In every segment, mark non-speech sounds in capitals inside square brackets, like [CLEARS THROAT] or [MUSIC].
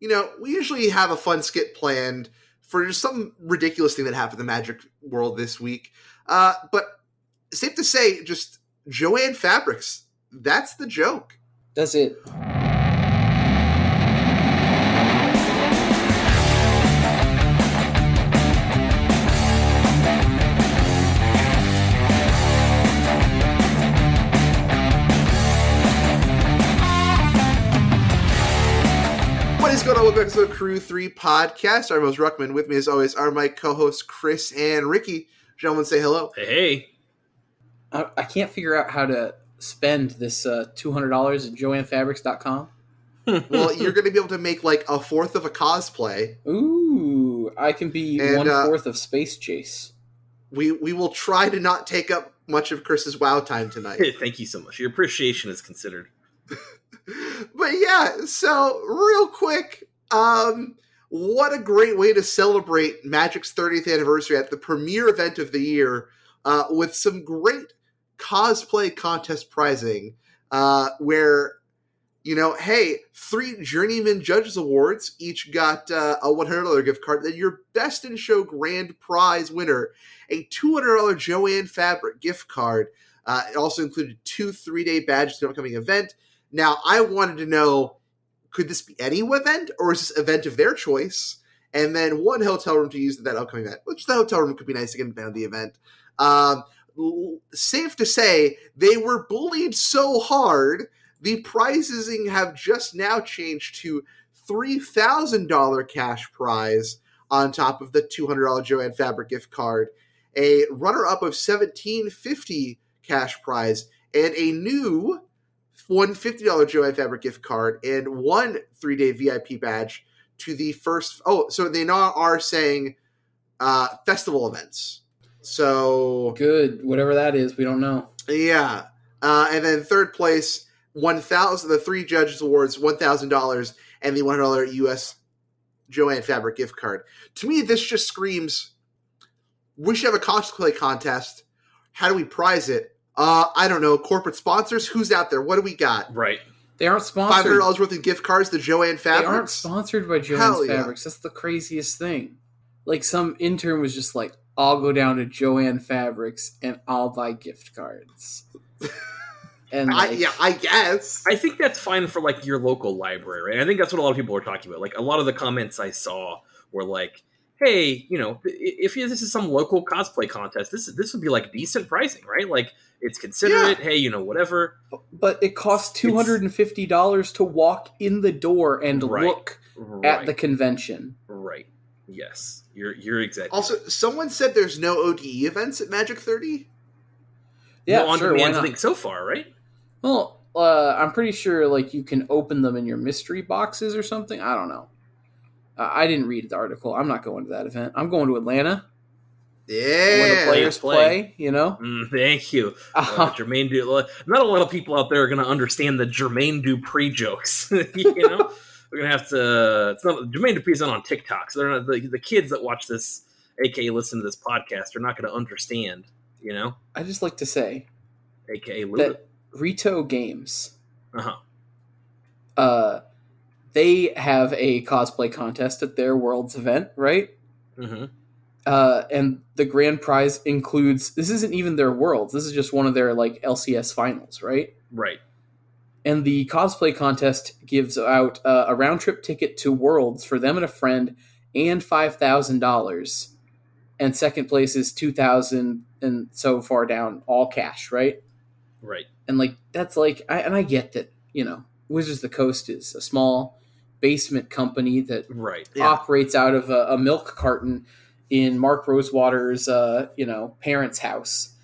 you know, we usually have a fun skit planned for just some ridiculous thing that happened in the Magic world this week. Uh, but safe to say, just Joanne Fabrics. That's the joke. That's it. Welcome back to the Crew 3 podcast. I'm Rose Ruckman. With me, as always, are my co hosts, Chris and Ricky. Gentlemen, say hello. Hey, hey. I, I can't figure out how to spend this uh, $200 at joannefabrics.com. [LAUGHS] Well, you're going to be able to make like a fourth of a cosplay. Ooh, I can be And, one uh, fourth of Space Chase. We we will try to not take up much of Chris's WoW time tonight. [LAUGHS] Thank you so much. Your appreciation is considered. [LAUGHS] but yeah, so real quick, um, what a great way to celebrate Magic's 30th anniversary at the premier event of the year uh, with some great cosplay contest prizing, uh, where you know, hey, three Journeyman Judges Awards each got uh, a $100 gift card. Then your Best in Show Grand Prize winner, a $200 Joanne Fabric gift card. Uh, it also included two three day badges to the upcoming event. Now, I wanted to know could this be any event or is this event of their choice? And then one hotel room to use at that upcoming event, which the hotel room could be nice to get on the event. Um, safe to say, they were bullied so hard, the prizing have just now changed to $3,000 cash prize on top of the $200 Joanne Fabric gift card, a runner up of 1750 cash prize, and a new one $50 Joanne Fabric gift card and one three day VIP badge to the first. Oh, so they now are saying uh, festival events. So Good, whatever that is, we don't know. yeah, uh, and then third place, one thousand. The three judges awards, one thousand dollars, and the one hundred dollar U.S. Joanne Fabric gift card. To me, this just screams: we should have a cosplay contest. How do we prize it? Uh, I don't know. Corporate sponsors. Who's out there? What do we got? Right. They aren't sponsored. Five hundred dollars worth of gift cards to Joanne Fabrics. They aren't sponsored by Hell Joanne's yeah. Fabrics. That's the craziest thing. Like some intern was just like, I'll go down to Joanne Fabrics and I'll buy gift cards. [LAUGHS] And I, yeah, I guess. I think that's fine for like your local library, right? I think that's what a lot of people were talking about. Like a lot of the comments I saw were like, "Hey, you know, if this is some local cosplay contest, this this would be like decent pricing, right? Like it's considerate. Hey, you know, whatever. but it costs two hundred and fifty dollars to walk in the door and Right. look Right. at the convention. right. Yes, you're you're exactly Also, someone said there's no ODE events at Magic Thirty. Yeah, no on sure. Why demand not? thing so far, right? Well, uh, I'm pretty sure like you can open them in your mystery boxes or something. I don't know. Uh, I didn't read the article. I'm not going to that event. I'm going to Atlanta Yeah, where the players play. play. You know. Mm, thank you. Uh, [LAUGHS] Uh, Jermaine Du. Not a lot of people out there are going to understand the Jermaine Dupree jokes. [LAUGHS] you know, we're going to have to. It's not Jermaine Dupree's not on TikTok, so they're not the, the kids that watch this, aka listen to this podcast, are not going to understand. You know, I just like to say aka that Rito Games, Uh huh. uh, they have a cosplay contest at their Worlds event, right? hmm uh, and the grand prize includes this isn't even their worlds this is just one of their like lcs finals right Right. and the cosplay contest gives out uh, a round trip ticket to worlds for them and a friend and $5000 and second place is 2000 and so far down all cash right Right. and like that's like I, and i get that you know wizards of the coast is a small basement company that Right. Yeah. operates out of a, a milk carton in Mark Rosewater's, uh, you know, parents' house.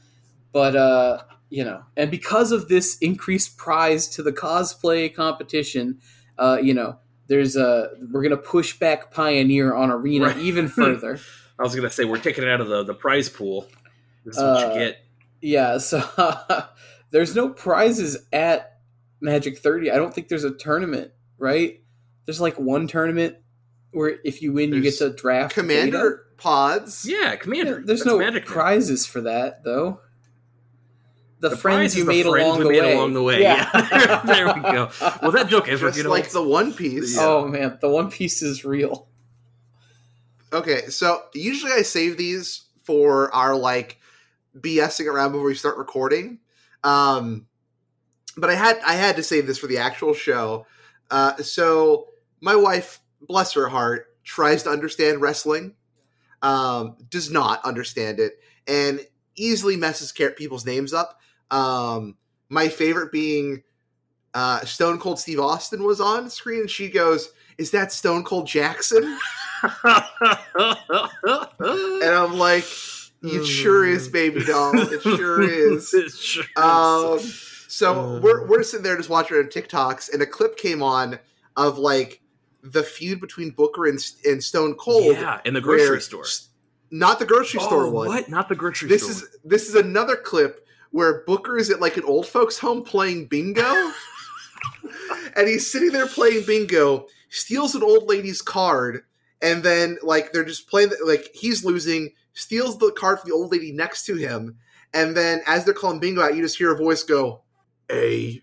But uh, you know, and because of this increased prize to the cosplay competition, uh, you know, there's a we're gonna push back Pioneer on Arena Right. even [LAUGHS] further. I was going to say we're taking it out of the the prize pool. This is what Uh, you get. yeah, so [LAUGHS] there's no prizes at Magic 30. I don't think there's a tournament, right? There's like one tournament where if you win, you get to draft data. Commander pods. Yeah, Commander. Yeah, there's That's no Magic prizes for that though. the, The friends you is made, friends along, the made way. along the way. Yeah. [LAUGHS] there we go. Well, that joke is Just you like the One Piece. Oh man, the One Piece is real. Okay, so usually I save these for our like BSing around before we start recording. Um but I had I had to save this for the actual show. Uh so my wife, bless her heart, tries to understand wrestling. Um does not understand it and easily messes people's names up. Um my favorite being uh Stone Cold Steve Austin was on screen and she goes, "Is that Stone Cold Jackson?" And I'm like, it sure is, baby doll. It sure is. [LAUGHS] It sure is. Um, so we're we're sitting there just watching our TikToks, and a clip came on of like the feud between Booker and, and Stone Cold. yeah, in the grocery store. not the grocery oh, store Oh, one. What? Not the grocery This store. is this is another clip where Booker is at like an old folks' home playing bingo, [LAUGHS] and he's sitting there playing bingo, steals an old lady's card, and then like they're just playing like he's losing, steals the card from the old lady next to him, and then as they're calling bingo out, you just hear a voice go, "A."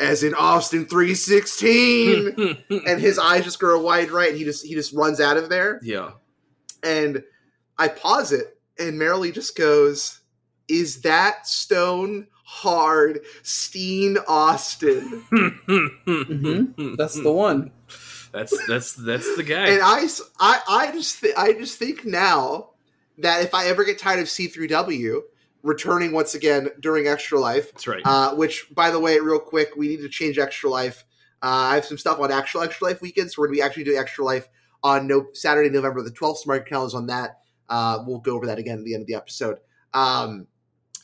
As in Austin three sixteen, [LAUGHS] and his eyes just grow wide right, and he just he just runs out of there yeah. and I pause it, and Marilee just goes, "Is that Stone Hard Steen Austin?" [LAUGHS] Mhm. That's the one. That's that's that's the guy. and I, s- I, I just, th- I just think now that if I ever get tired of C three W returning once again during Extra Life, That's right. uh, which by the way, real quick, we need to change Extra Life. Uh, I have some stuff on actual Extra Life weekends. So we're going to be actually doing Extra Life on no Saturday, November the twelfth. So mark your calendars on that. Uh, we'll go over that again at the end of the episode. Um,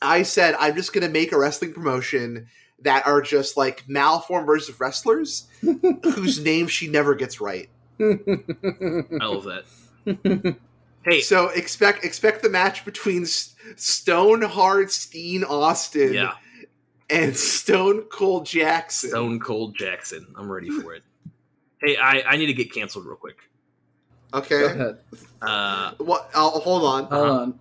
I said I'm just going to make a wrestling promotion that are just like malformed versions of wrestlers [LAUGHS] whose name she never gets right. [LAUGHS] I love that. [LAUGHS] Hey, So expect expect the match between Stone Hard Steen Austin yeah, and Stone Cold Jackson. Stone Cold Jackson. I'm ready for it. Hey, I, I need to get canceled real quick. Okay. Go ahead. Uh, What? I'll, hold on. Hold on.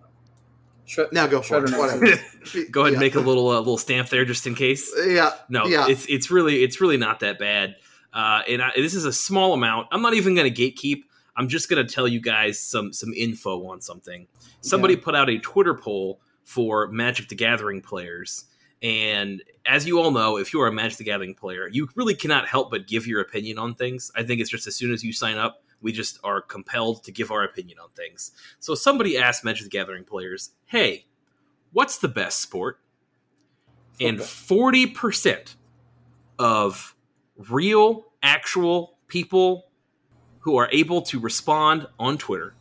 Shred- Now go for it. Shredder knows. Whatever. [LAUGHS] go ahead and make a little uh, little stamp there just in case. Yeah. No, Yeah. it's it's really it's really not that bad. Uh, and I, this is a small amount. I'm not even going to gatekeep. I'm just going to tell you guys some some info on something. Somebody put out a Twitter poll for Magic the Gathering players, and as you all know, if you are a Magic the Gathering player, you really cannot help but give your opinion on things. I think it's just as soon as you sign up, we just are compelled to give our opinion on things. So somebody asked Magic the Gathering players, "Hey, what's the best sport?" And Football. forty percent of real, actual people who are able to respond on Twitter,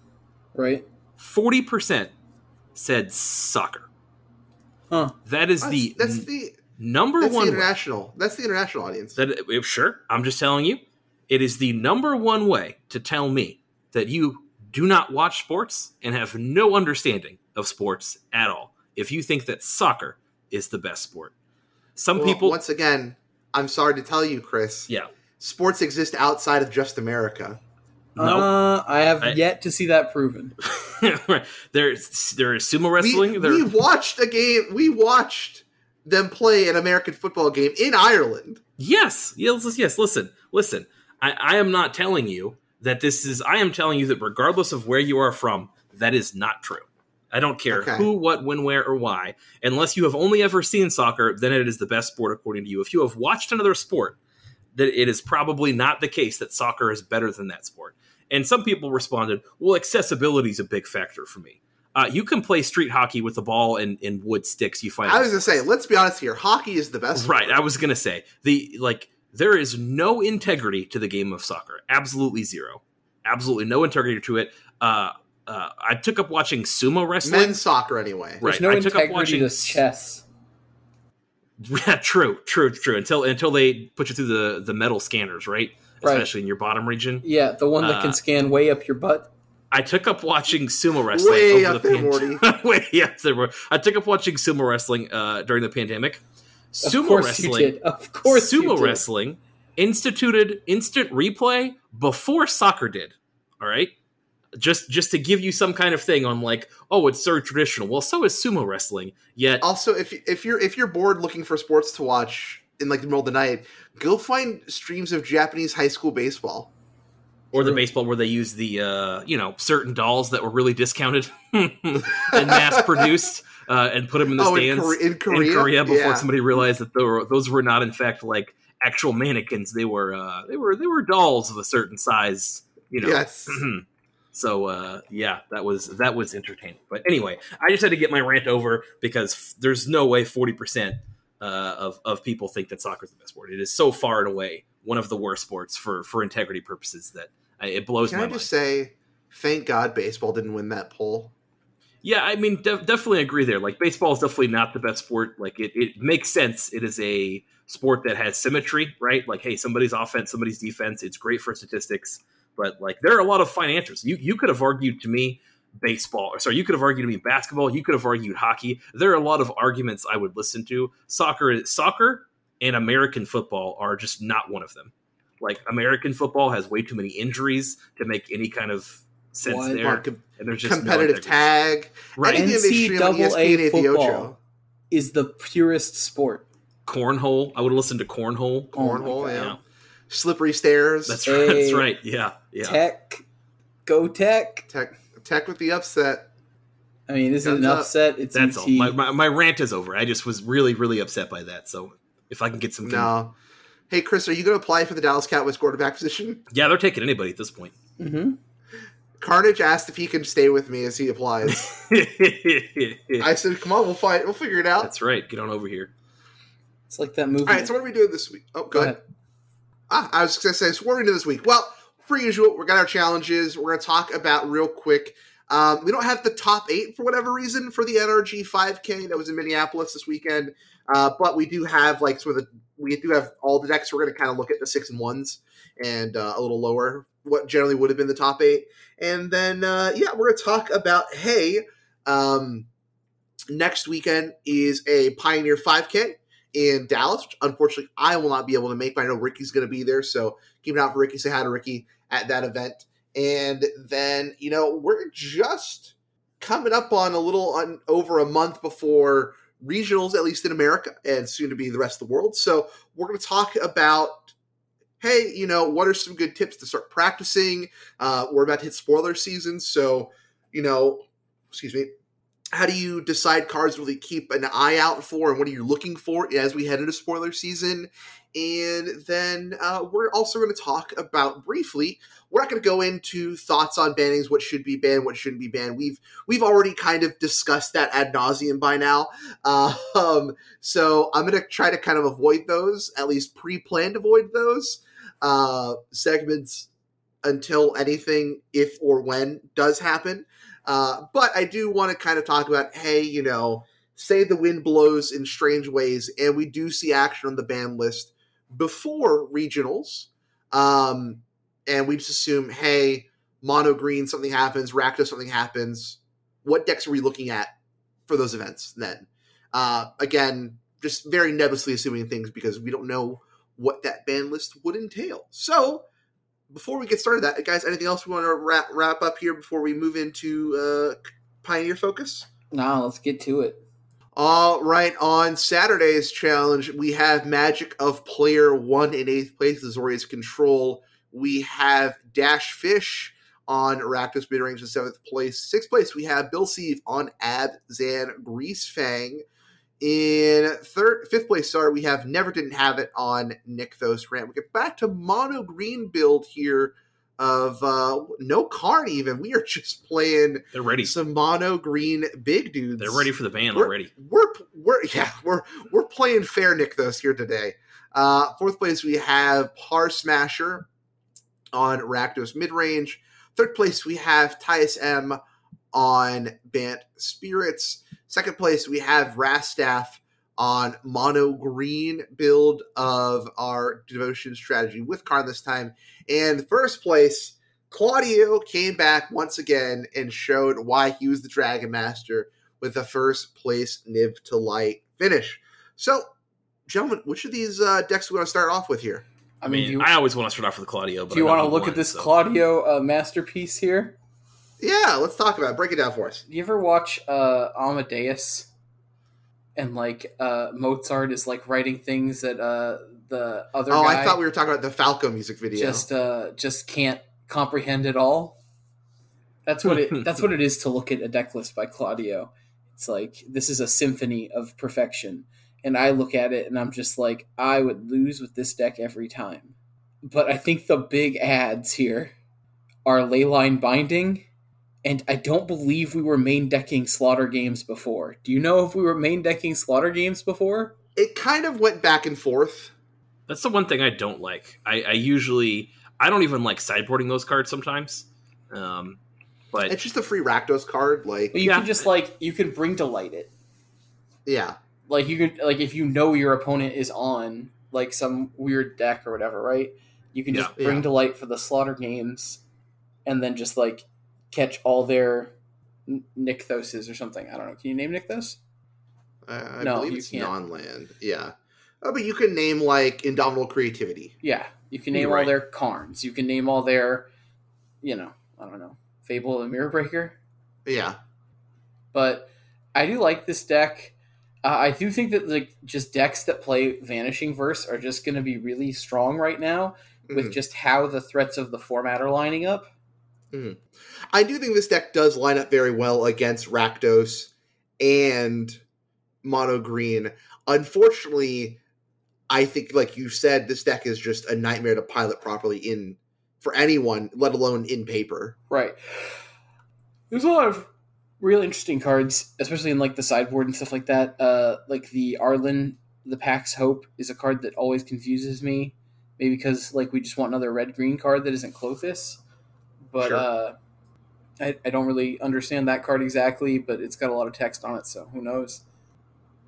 Right? 40% said soccer. Huh. That is That's the, that's the number that's the one way. international. That's the international audience. That uh, sure, I'm just telling you, it is the number one way to tell me that you do not watch sports and have no understanding of sports at all. If you think that soccer is the best sport, some Well, people, once again, I'm sorry to tell you, Chris. yeah, Sports exist outside of just America. No, Uh, I have I- yet to see that proven. [LAUGHS] there's there is sumo We, wrestling. there, we watched a game. We watched them play an American football game in Ireland. Yes, yes, yes. Listen, listen. I, I am not telling you that this is. I am telling you that regardless of where you are from, that is not true. I don't care Okay. who, what, when, where, or why. Unless you have only ever seen soccer, then it is the best sport according to you. If you have watched another sport, that it is probably not the case that soccer is better than that sport. And some people responded, "Well, accessibility is a big factor for me. Uh, you can play street hockey with the ball and, and wood sticks you find. I was gonna say, let's be honest here. Hockey is the best. Right. sport. I was gonna say the like there is no integrity to the game of soccer. Absolutely zero. Absolutely no integrity to it. Uh, uh, I took up watching sumo wrestling. men's soccer anyway. Right. There's no I took up integrity watching- to chess. [LAUGHS] Yeah, true, true, true. Until until they put you through the the metal scanners, right? Right. Especially in your bottom region. Yeah, the one that Uh, can scan way up your butt. I took up watching sumo wrestling Way over up the there, pan- [LAUGHS] way up there. I took up watching sumo wrestling uh, during the pandemic. Of Sumo course wrestling. you did. Of course you sumo did. wrestling instituted instant replay before soccer did. All right. just just to give you some kind of thing on like, oh, it's so traditional. Well, so is sumo wrestling. Yet, Also, if if you're if you're bored looking for sports to watch in like the middle of the night, go find streams of Japanese high school baseball. or the baseball where they use the uh, you know certain dolls that were really discounted [LAUGHS] and mass produced uh, and put them in the oh, in, stands in Korea, in Korea before yeah. somebody realized that were, those were not in fact like actual mannequins. They were uh, they were they were dolls of a certain size. You know. Yes. [CLEARS THROAT] So uh, yeah, that was that was entertaining. But anyway, I just had to get my rant over because f- there's no way forty percent uh, of of people think that soccer is the best sport. It is so far and away one of the worst sports for for integrity purposes that I, it blows my. Can my I mind. just say, thank God baseball didn't win that poll. Yeah, I mean, de- definitely agree there. Like, baseball is definitely not the best sport. Like, it, it makes sense. It is a sport that has symmetry, right? Like, hey, somebody's offense, somebody's defense. It's great for statistics, but like, there are a lot of financials. You you could have argued to me baseball, or sorry, you could have argued to me basketball. You could have argued hockey. There are a lot of arguments I would listen to. Soccer, soccer, and American football are just not one of them. Like, American football has way too many injuries to make any kind of sense What? there. Mark, and there's just competitive integrity. tag. Right. Anything that they stream NCAA ESPN the football. Ocho. Is the purest sport. cornhole. I would have listened to cornhole. Oh Cornhole, God. yeah. Yeah. Slippery stairs. That's right. That's right. Yeah, yeah. Tech, go tech. Tech, tech with the upset. I mean, this is Guns an up. upset. It's That's ET. all. My, my, my rant is over. I just was really, really upset by that. So if I can get some, No. Hey, Chris, are you going to apply for the Dallas Cowboys quarterback position? yeah, they're taking anybody at this point. hmm Carnage asked if he can stay with me as he applies. [LAUGHS] I said, "Come on, we'll fight. We'll figure it out." That's right. Get on over here. It's like that movie. All right. So what are we doing this week? Oh, go, Go ahead. Ah, I was gonna say, so what are we doing this week? Well, per usual, we got our challenges. We're gonna talk about real quick. Um, we don't have the top eight for whatever reason for the NRG 5K that was in Minneapolis this weekend, uh, but we do have like sort of the, we do have all the decks. We're gonna kind of look at the six and ones and uh, a little lower what generally would have been the top eight, and then uh, yeah, we're gonna talk about hey, um, next weekend is a Pioneer 5K in Dallas. Unfortunately, I will not be able to make, but I know Ricky's going to be there. So keep an eye out for Ricky. Say hi to Ricky at that event. And then, you know, we're just coming up on a little on over a month before regionals, at least in America, and soon to be the rest of the world. So we're going to talk about. Hey, you know, what are some good tips to start practicing? Uh, we're about to hit spoiler season, so you know, excuse me, how do you decide cards really keep an eye out for and what are you looking for as we head into spoiler season? And then uh, we're also going to talk about briefly we're not going to go into thoughts on bannings what should be banned what shouldn't be banned. We've we've already kind of discussed that ad nauseum by now. Uh, um, so i'm going to try to kind of avoid those at least pre-planned avoid those uh, segments until anything if or when does happen uh, but I do want to kind of talk about, hey, you know, say the wind blows in strange ways, and we do see action on the ban list before regionals, um, and we just assume, hey, mono green, something happens, Rakdos, something happens. What decks are we looking at for those events then? Uh, again, just very nebulously assuming things because we don't know what that ban list would entail. So, before we get started, that guys, anything else we want to wrap wrap up here before we move into uh, Pioneer Focus? Now let's get to it. All right, on Saturday's challenge, we have Magic of Player One in eighth place, Azorius Control. We have Dash Fish on Rakdos mid range in seventh place. Sixth place, we have Bill Sieve on Abzan Greasefang. In third, fifth place, sorry, we have Never Didn't Have It on Nykthos Ramp. We get back to mono green build here of uh no card even. We are [LAUGHS] just playing They're ready. some mono green big dudes. They're ready for the ban We're- already. We're we're [LAUGHS] yeah we're we're playing fair Nykthos here today. Uh, fourth place we have Par Smasher on Rakdos mid range. Third place we have Tyus M on Bant Spirits. Second place we have Rastaff on mono green build of our devotion strategy with Karn this time. And first place, Claudio came back once again and showed why he was the Dragon Master with a first place Niv to Light finish. So, gentlemen, which of these uh, decks we want to start off with here? I mean, you, I always want to start off with Claudio. But do you want to look won, at this so- Claudio uh, masterpiece here? Yeah, let's talk about it. Break it down for us. Do you ever watch uh, Amadeus? And like uh, Mozart is like writing things that uh, the other Oh, guy I thought we were talking about the Falco music video. just uh, just can't comprehend at all. That's what it. [LAUGHS] that's what it is to look at a deck list by Claudio. It's like this is a symphony of perfection, and I look at it and I'm just like, I would lose with this deck every time. But I think the big ads here are Leyline Binding, and I don't believe we were main decking Slaughter games before. Do you know if we were main decking Slaughter games before? it kind of went back and forth. That's the one thing I don't like. I, I usually I don't even like sideboarding those cards sometimes. Um, but It's just a free Rakdos card. Like, But you Yeah. can just like you can bring to light it. yeah, like you can like if you know your opponent is on like some weird deck or whatever, right? You can just Yeah. bring Yeah. to light for the slaughter games, and then just like catch all their N- Nykthoses or something. I don't know. Can you name Nykthos? I, I No, believe you it's can't. non-land. Yeah, oh, but you can name like Indomitable Creativity. Yeah, you can name You're all right. their Karns. You can name all their, you know, I don't know, Fable and Mirror Breaker. Yeah, but I do like this deck. Uh, I do think that like just decks that play Vanishing Verse are just going to be really strong right now with Mhm. just how the threats of the format are lining up. I do think this deck does line up very well against Rakdos and Mono Green. Unfortunately, I think, like you said, this deck is just a nightmare to pilot properly in for anyone, let alone in paper. Right. There's a lot of real interesting cards, especially in like the sideboard and stuff like that. Uh, like the Arlinn, the Pack's Hope is a card that always confuses me. Maybe because like we just want another red green card that isn't Klothys. But Sure. uh, I, I don't really understand that card exactly, but it's got a lot of text on it, so who knows?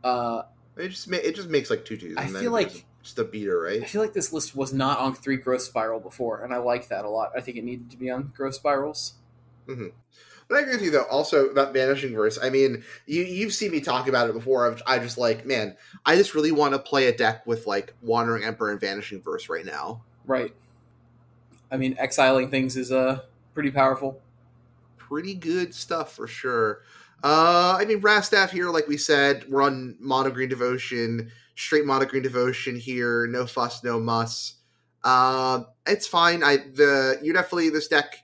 Uh, It just ma- it just makes like two twos. I and then feel like- just a beater, right? I feel like this list was not on three growth spiral before, and I like that a lot. I think it needed to be on growth spirals. But I agree with you though. Also about Vanishing Verse. I mean, you you've seen me talk about it before. I've- I just like, man, I just really want to play a deck with like Wandering Emperor and Vanishing Verse right now. Right. I mean, exiling things is uh pretty powerful. pretty good stuff for sure. Uh, I mean, Rastaff here, like we said, we're on Mono Green Devotion, straight Mono Green Devotion here. No fuss, no muss. Uh, it's fine. I the you definitely this deck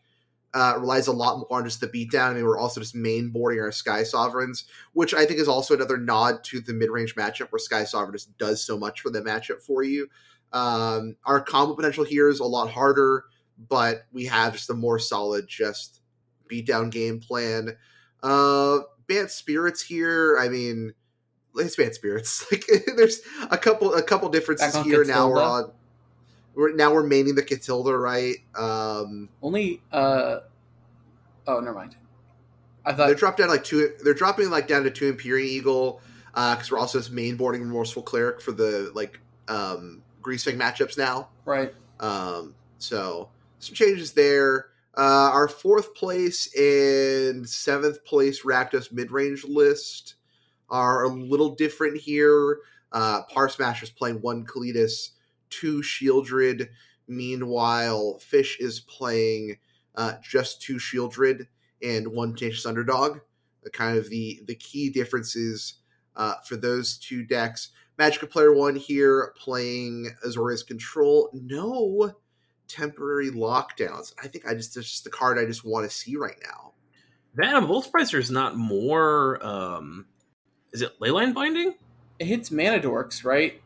uh, relies a lot more on just the beatdown. I mean, we're also just main boarding our Skysovereigns, which I think is also another nod to the mid range matchup where Skysovereign just does so much for the matchup for you. Um, our combo potential here is a lot harder, but we have just a more solid just beatdown game plan. Uh, bad spirits here. I mean, it's bad spirits. [LAUGHS] Like [LAUGHS] there's a couple a couple differences here. Now we're on. We're now we're maining the Katilda, right? Um, Only uh oh, never mind. I thought they're dropped down like two. They're dropping like down to two Empyrean Eagle because we're also just main boarding Remorseful Cleric for the like um, Greasefang matchups now. right. Um, so some changes there. Uh, our fourth place and seventh place Rakdos mid range list are a little different here. Uh, Par Smashers playing one Kalitas, two Sheoldred. Meanwhile, Fish is playing uh, just two Sheoldred and one Tenacious Underdog. Uh, kind of the the key differences uh, for those two decks. Magic Player One here playing Azorius Control. No temporary lockdowns. I think I just that's just the card I just want to see right now. that Voltspricer is not more. Um, is it leyline binding? It hits mana dorks, right?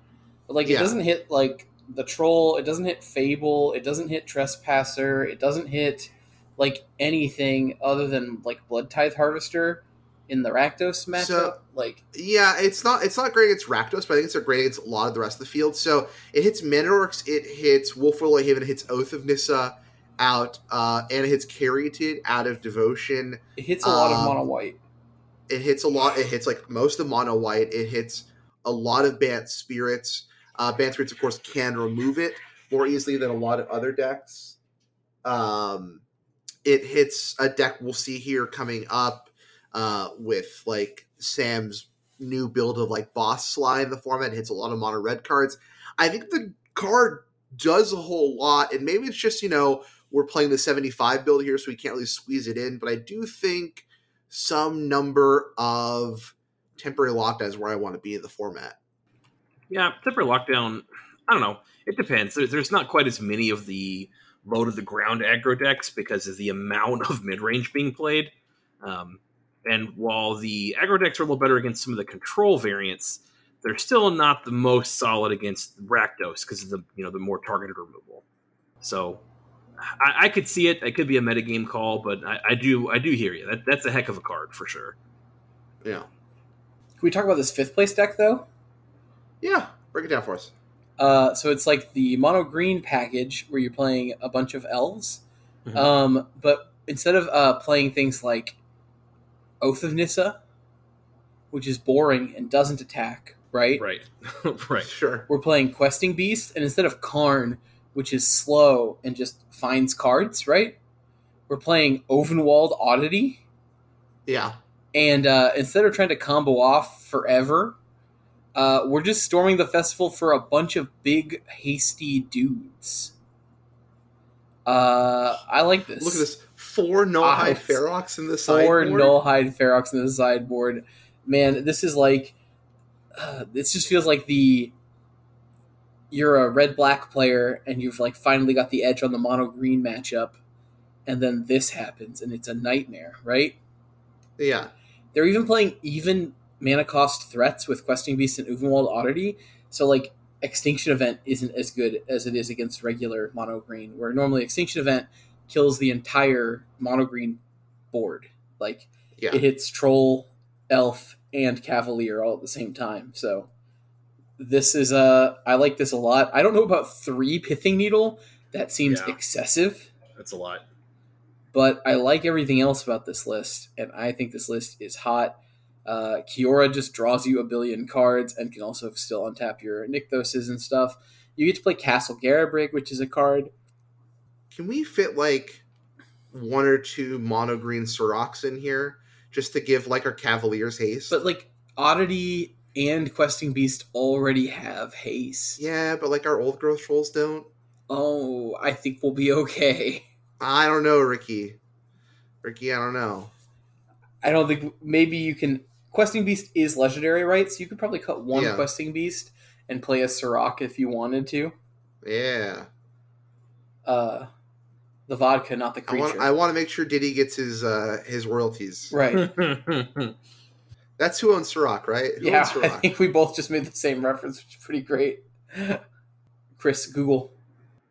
But, like Yeah. it doesn't hit like the troll, it doesn't hit Fable, it doesn't hit Trespasser, it doesn't hit like anything other than like Blood Tithe Harvester in the Rakdos matchup. So- like Yeah, it's not it's not great against Rakdos, but I think it's great against a lot of the rest of the field. So it hits Manadorks, it hits Wolf Wolfwillow Haven, it hits Oath of Nissa out, uh, and it hits Caryatid out of Devotion. it hits a lot of Um, mono white. It hits a lot. It hits like most of Mono White. It hits a lot of Bant Spirits. Uh, Bant Spirits, of course, can remove it more easily than a lot of other decks. Um, it hits a deck we'll see here coming up uh, with like Sam's new build of like Boss Sly in the format. Hits a lot of mono red cards. I think the card does a whole lot, and maybe it's just you know we're playing the 75 build here, so we can't really squeeze it in. But I do think some number of temporary lockdown is where I want to be in the format. Yeah, temporary lockdown. I don't know. It depends. There's not quite as many of the low to the ground aggro decks because of the amount of mid range being played. Um, and while the aggro decks are a little better against some of the control variants, they're still not the most solid against Rakdos because of the you know the more targeted removal. So I, I, could see it. It could be a metagame call, but I, I do I do hear you. That, that's a heck of a card for sure. Yeah. Can we talk about this fifth place deck though? Yeah, break it down for us. Uh, so it's like the mono green package where you're playing a bunch of elves, Mhm. um, but instead of uh, playing things like Oath of Nissa, which is boring and doesn't attack, right? Right, [LAUGHS] right. Sure. We're playing Questing Beast, and instead of Karn, which is slow and just finds cards, right? We're playing Ulvenwald Oddity, Yeah. and uh, instead of trying to combo off forever, uh, we're just storming the festival for a bunch of big, hasty dudes. Uh, I like this. Look at this. Four Nullhide Ah, [LAUGHS] Ferox in the Four sideboard. Nullhide Ferox in the sideboard. Man, this is like. Uh, this just feels like the. You're a red black player and you've like finally got the edge on the mono green matchup, and then this happens and it's a nightmare, right? Yeah. They're even playing even mana cost threats with Questing Beast and Ulvenwald Oddity. So like Extinction Event isn't as good as it is against regular mono green, where normally Extinction Event kills the entire mono green board. Like Yeah. it hits Troll, Elf, and Cavalier all at the same time. So this is uh I like this a lot. I don't know about three Pithing Needle. That seems Yeah. excessive That's a lot. but I like everything else about this list, and I think this list is hot. Uh, Kiora just draws you a billion cards and can also still untap your Nykthoses and stuff. You get to play Castle Garenbrig, which is a card. Can we fit like one or two mono green Surraks in here just to give like our Cavaliers haste? But like Oddity and Questing Beast already have haste. yeah, but like our old growth trolls don't. Oh, I think we'll be okay. I don't know, Ricky. Ricky, I don't know. I don't think maybe you can. Questing Beast is legendary, right? So you could probably cut one Yeah. Questing Beast and play a Surrak if you wanted to. Yeah, Uh, the vodka, not the I creature. want. I want to make sure Diddy gets his uh his royalties. right. [LAUGHS] That's who owns Ciroc, right? Who Yeah, owns I think we both just made the same reference, which is pretty great. Chris, Google.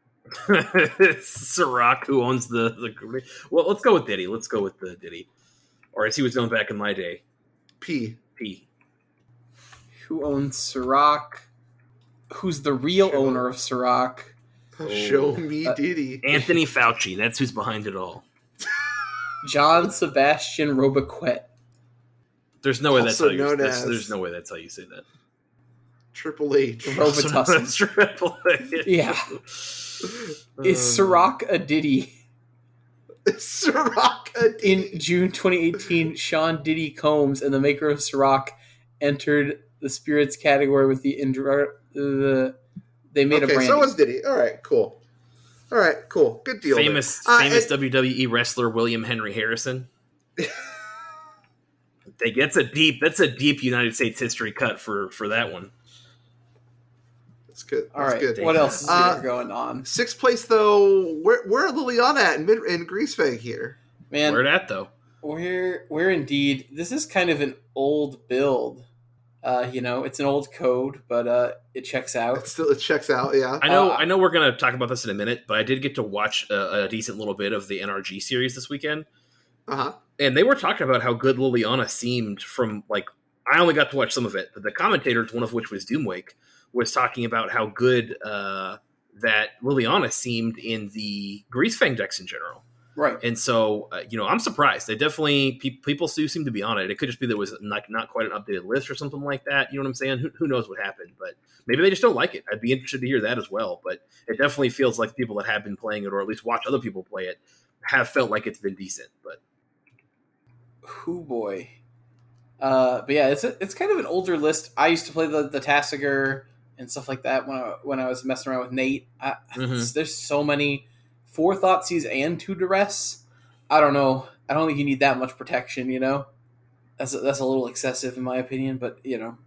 [LAUGHS] Ciroc, who owns the the. Well, let's go with Diddy. Let's go with the Diddy, or as he was known back in my day, P. P. Who owns Ciroc? Who's the real Sure. owner of Ciroc? [LAUGHS] Show me Uh, Diddy. Anthony Fauci. That's who's behind it all. [LAUGHS] John Sebastian Robiquet. There's no way that's Also how you. known That's, as- there's no way that's how you say that. Triple H. [LAUGHS] Robitussin. Triple A. Yeah. Is Um, Ciroc a Diddy? Ciroc a Diddy. In June 2018, Sean Diddy Combs and the maker of Ciroc entered the spirits category with the Indra. The they made okay, a brand. so was Diddy. All right, cool. All right, cool. Good deal. there. famous Uh, famous and- WWE wrestler William Henry Harrison. [LAUGHS] They- that's a deep that's a deep United States history cut for for that one. That's good. All That's right, good. what else is Uh, going on? Sixth place though. Where where are Liliana at in mid in Greasefang here? Man, Where at though? We're we're indeed. This is kind of an old build. Uh, you know, it's an old code, but uh, it checks It out. still it checks out. Yeah. I know Uh, I know we're gonna talk about this in a minute, but I did get to watch a, a decent little bit of the NRG series this weekend, Uh huh. and they were talking about how good Liliana seemed from like I only got to watch some of it, but the commentators, one of which was Doomwake, was talking about how good uh, that Liliana seemed in the Greasefang decks in general. Right. And so, uh, you know, I'm surprised. They definitely pe- people do seem to be on it. It could just be there was not not quite an updated list or something like that. You know what I'm saying? Who, who knows what happened? But maybe they just don't like it. I'd be interested to hear that as well. But it definitely feels like people that have been playing it, or at least watch other people play it, have felt like it's been decent. But Who boy. Uh, but yeah, it's a, it's kind of an older list. I used to play the the Tassiger and stuff like that when I when I was messing around with Nate. I, Mhm. There's so many four Thoughtseize and two Duress. I don't know. I don't think you need that much protection. You know, that's that's a little excessive in my opinion. But you know,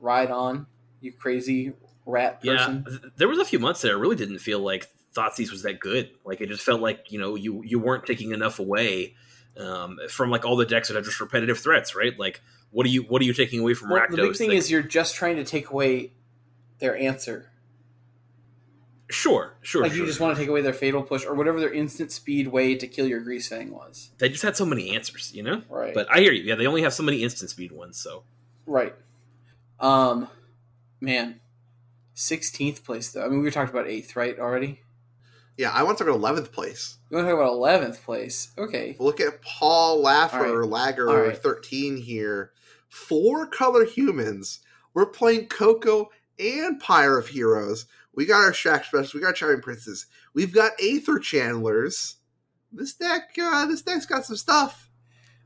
ride on, you crazy rat person. Yeah, there was a few months there. I really didn't feel like Thoughtseize was that good. Like it just felt like you know you you weren't taking enough away um, from like all the decks that have just repetitive threats, right? Like what are you what are you taking away from Well, Rakdos? the big thing that- is you're just trying to take away their answer. Sure, sure, like sure. you just want to take away their fatal push or whatever their instant speed way to kill your grease fang was. they just had so many answers, you know. Right. But I hear you. Yeah, they only have so many instant speed ones. So Right. Um, man, sixteenth place though. I mean, we talked about eighth, right? Already. Yeah, I want to go to 11th place. You want to talk about eleventh place? Okay. Look at Paul Laffer, All Lager, All right. 13 here. Four color humans. We're playing Coco and Pyre of Heroes. We got our Shack Specials. We got Charming Princes. We've got Aether Channelers. This deck, uh, this deck's got some stuff.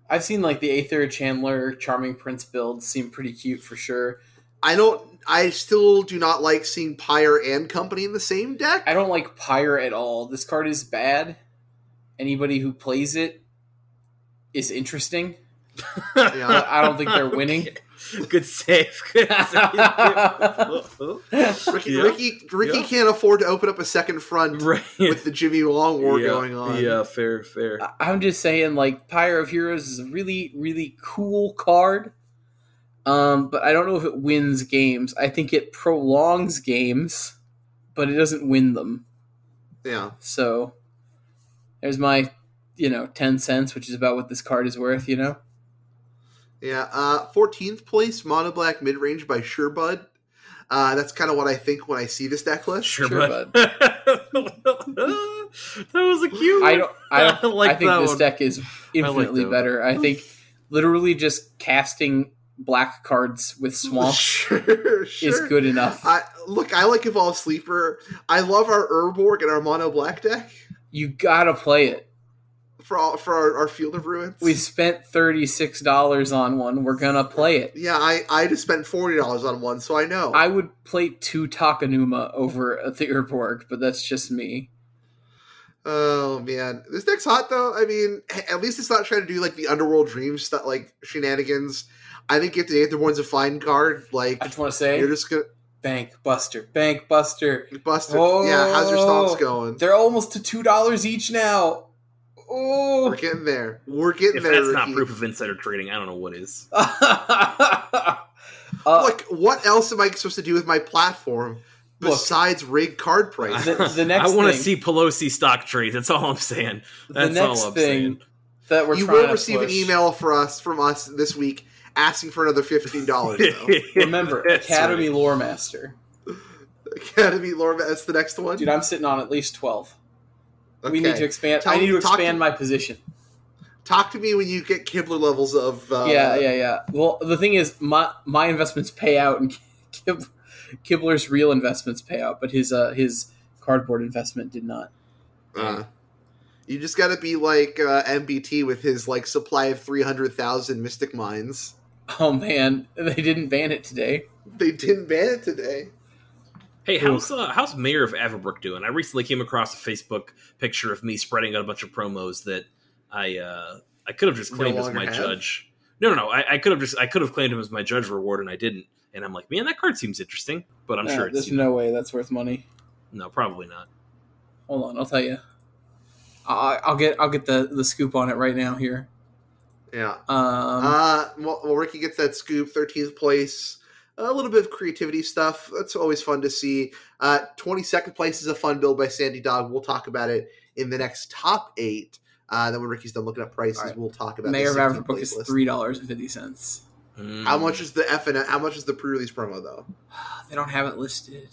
I've seen like the Aether Channeler Charming Prince builds seem pretty cute for sure. I don't. I still do not like seeing Pyre and Company in the same deck. I don't like Pyre at all. This card is bad. Anybody who plays it is interesting. [LAUGHS] Yeah. I don't think they're [LAUGHS] winning. Okay. [LAUGHS] Good save. [LAUGHS] Good save. [LAUGHS] Ricky, Yeah. Ricky, Ricky Yeah. can't afford to open up a second front right. with the Jimmy Long war yeah. going on. Yeah, fair, fair. I- I'm just saying, like, Pyre of Heroes is a really, really cool card. Um, but I don't know if it wins games. I think it prolongs games, but it doesn't win them. yeah. So there's my, you know, ten cents, which is about what this card is worth. You know, Yeah, uh, 14th place, Mono Black Mid Range by Surebud. Uh, that's kind of what I think when I see this deck list. Sure, Sure, bud. [LAUGHS] that was a cute. I don't. I don't. [LAUGHS] I like I think that this one. deck is infinitely that one. better. I think literally just casting black cards with swamp sure, [LAUGHS] sure. is good enough. I, look, I like Evolve Sleeper. I love our Urborg and our Mono Black deck you gotta play it. For all, for our, our Field of Ruins. We spent thirty six dollars on one. We're gonna play it. yeah, I, I just spent $40 on one, so I know. I would play two Takenuma over a Theurborg, but that's just me. oh, man. This deck's hot, though. I mean, at least it's not trying to do, like, the Underworld Dreams stuff, like, shenanigans. I think if the Aetherborn's a fine card, like, I just want to say, you're just gonna. Bank Buster, Bank Buster. to bust. Yeah, how's your stonks Oh. going? They're almost to two dollars each now. Oh, We're getting there. We're getting If there. that's not proof of insider trading, I don't know what is. [LAUGHS] uh, Look, what else am I supposed to do with my platform Look. besides rig card price? The- the [LAUGHS] next I want to see Pelosi stock trades. That's all I'm saying. the That's next all I'm thing saying. that we're you will to receive an email for us from us this week asking for another fifteen dollars. [LAUGHS] Remember, Academy right. Lore Master, Academy Lore, that's the next one. dude. I'm sitting on at least twelve. Okay. We need to expand. Tell I need me- to expand to- my position. talk to me when you get Kibler levels of. Uh, yeah, yeah, yeah. Well, the thing is, my my investments pay out, and [LAUGHS] Kib- Kibler's real investments pay out, but his uh his cardboard investment did not. Uh, you just got to be like uh, MBT with his like supply of three hundred thousand Mystic Mines. Oh man, [LAUGHS] they didn't ban it today. They didn't ban it today. Hey, how's uh, how's Mayor of Avabruck doing? I recently came across a Facebook picture of me spreading out a bunch of promos that I uh, I could have just No claimed as my have? judge. No, no, no. I, I could have just I could have claimed him as my judge reward, and I didn't. And I'm like, man, that card seems interesting, but I'm sure it's there's you know, no way that's worth money. no, probably not. Hold on, I'll tell you. I- I'll get I'll get the the scoop on it right now here. Yeah. Um, Uh, well, well, Ricky gets that scoop, 13th place. A little bit of creativity stuff. That's always fun to see. Uh, 22nd place is a fun build by Sandy Dog. We'll talk about it in the next top eight. Uh, then when Ricky's done looking up prices, All right. we'll talk about Mayor of the 16th Avabruck is three dollars and fifty cents. How much is the F and how much is the pre-release promo though? [SIGHS] They don't have it listed.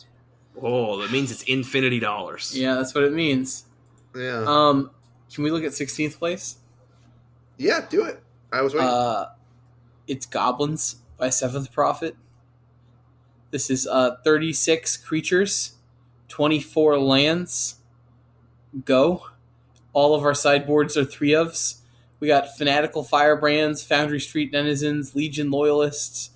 Oh, that means it's infinity dollars. Yeah, that's what it means. Yeah, Um, can we look at sixteenth place? yeah, do it. I was waiting. Uh, it's Goblins by Seventh Prophet. This is uh, 36 creatures, 24 lands. Go. All of our sideboards are three ofs. We got Fanatical Firebrands, Foundry Street Denizens, Legion Loyalists,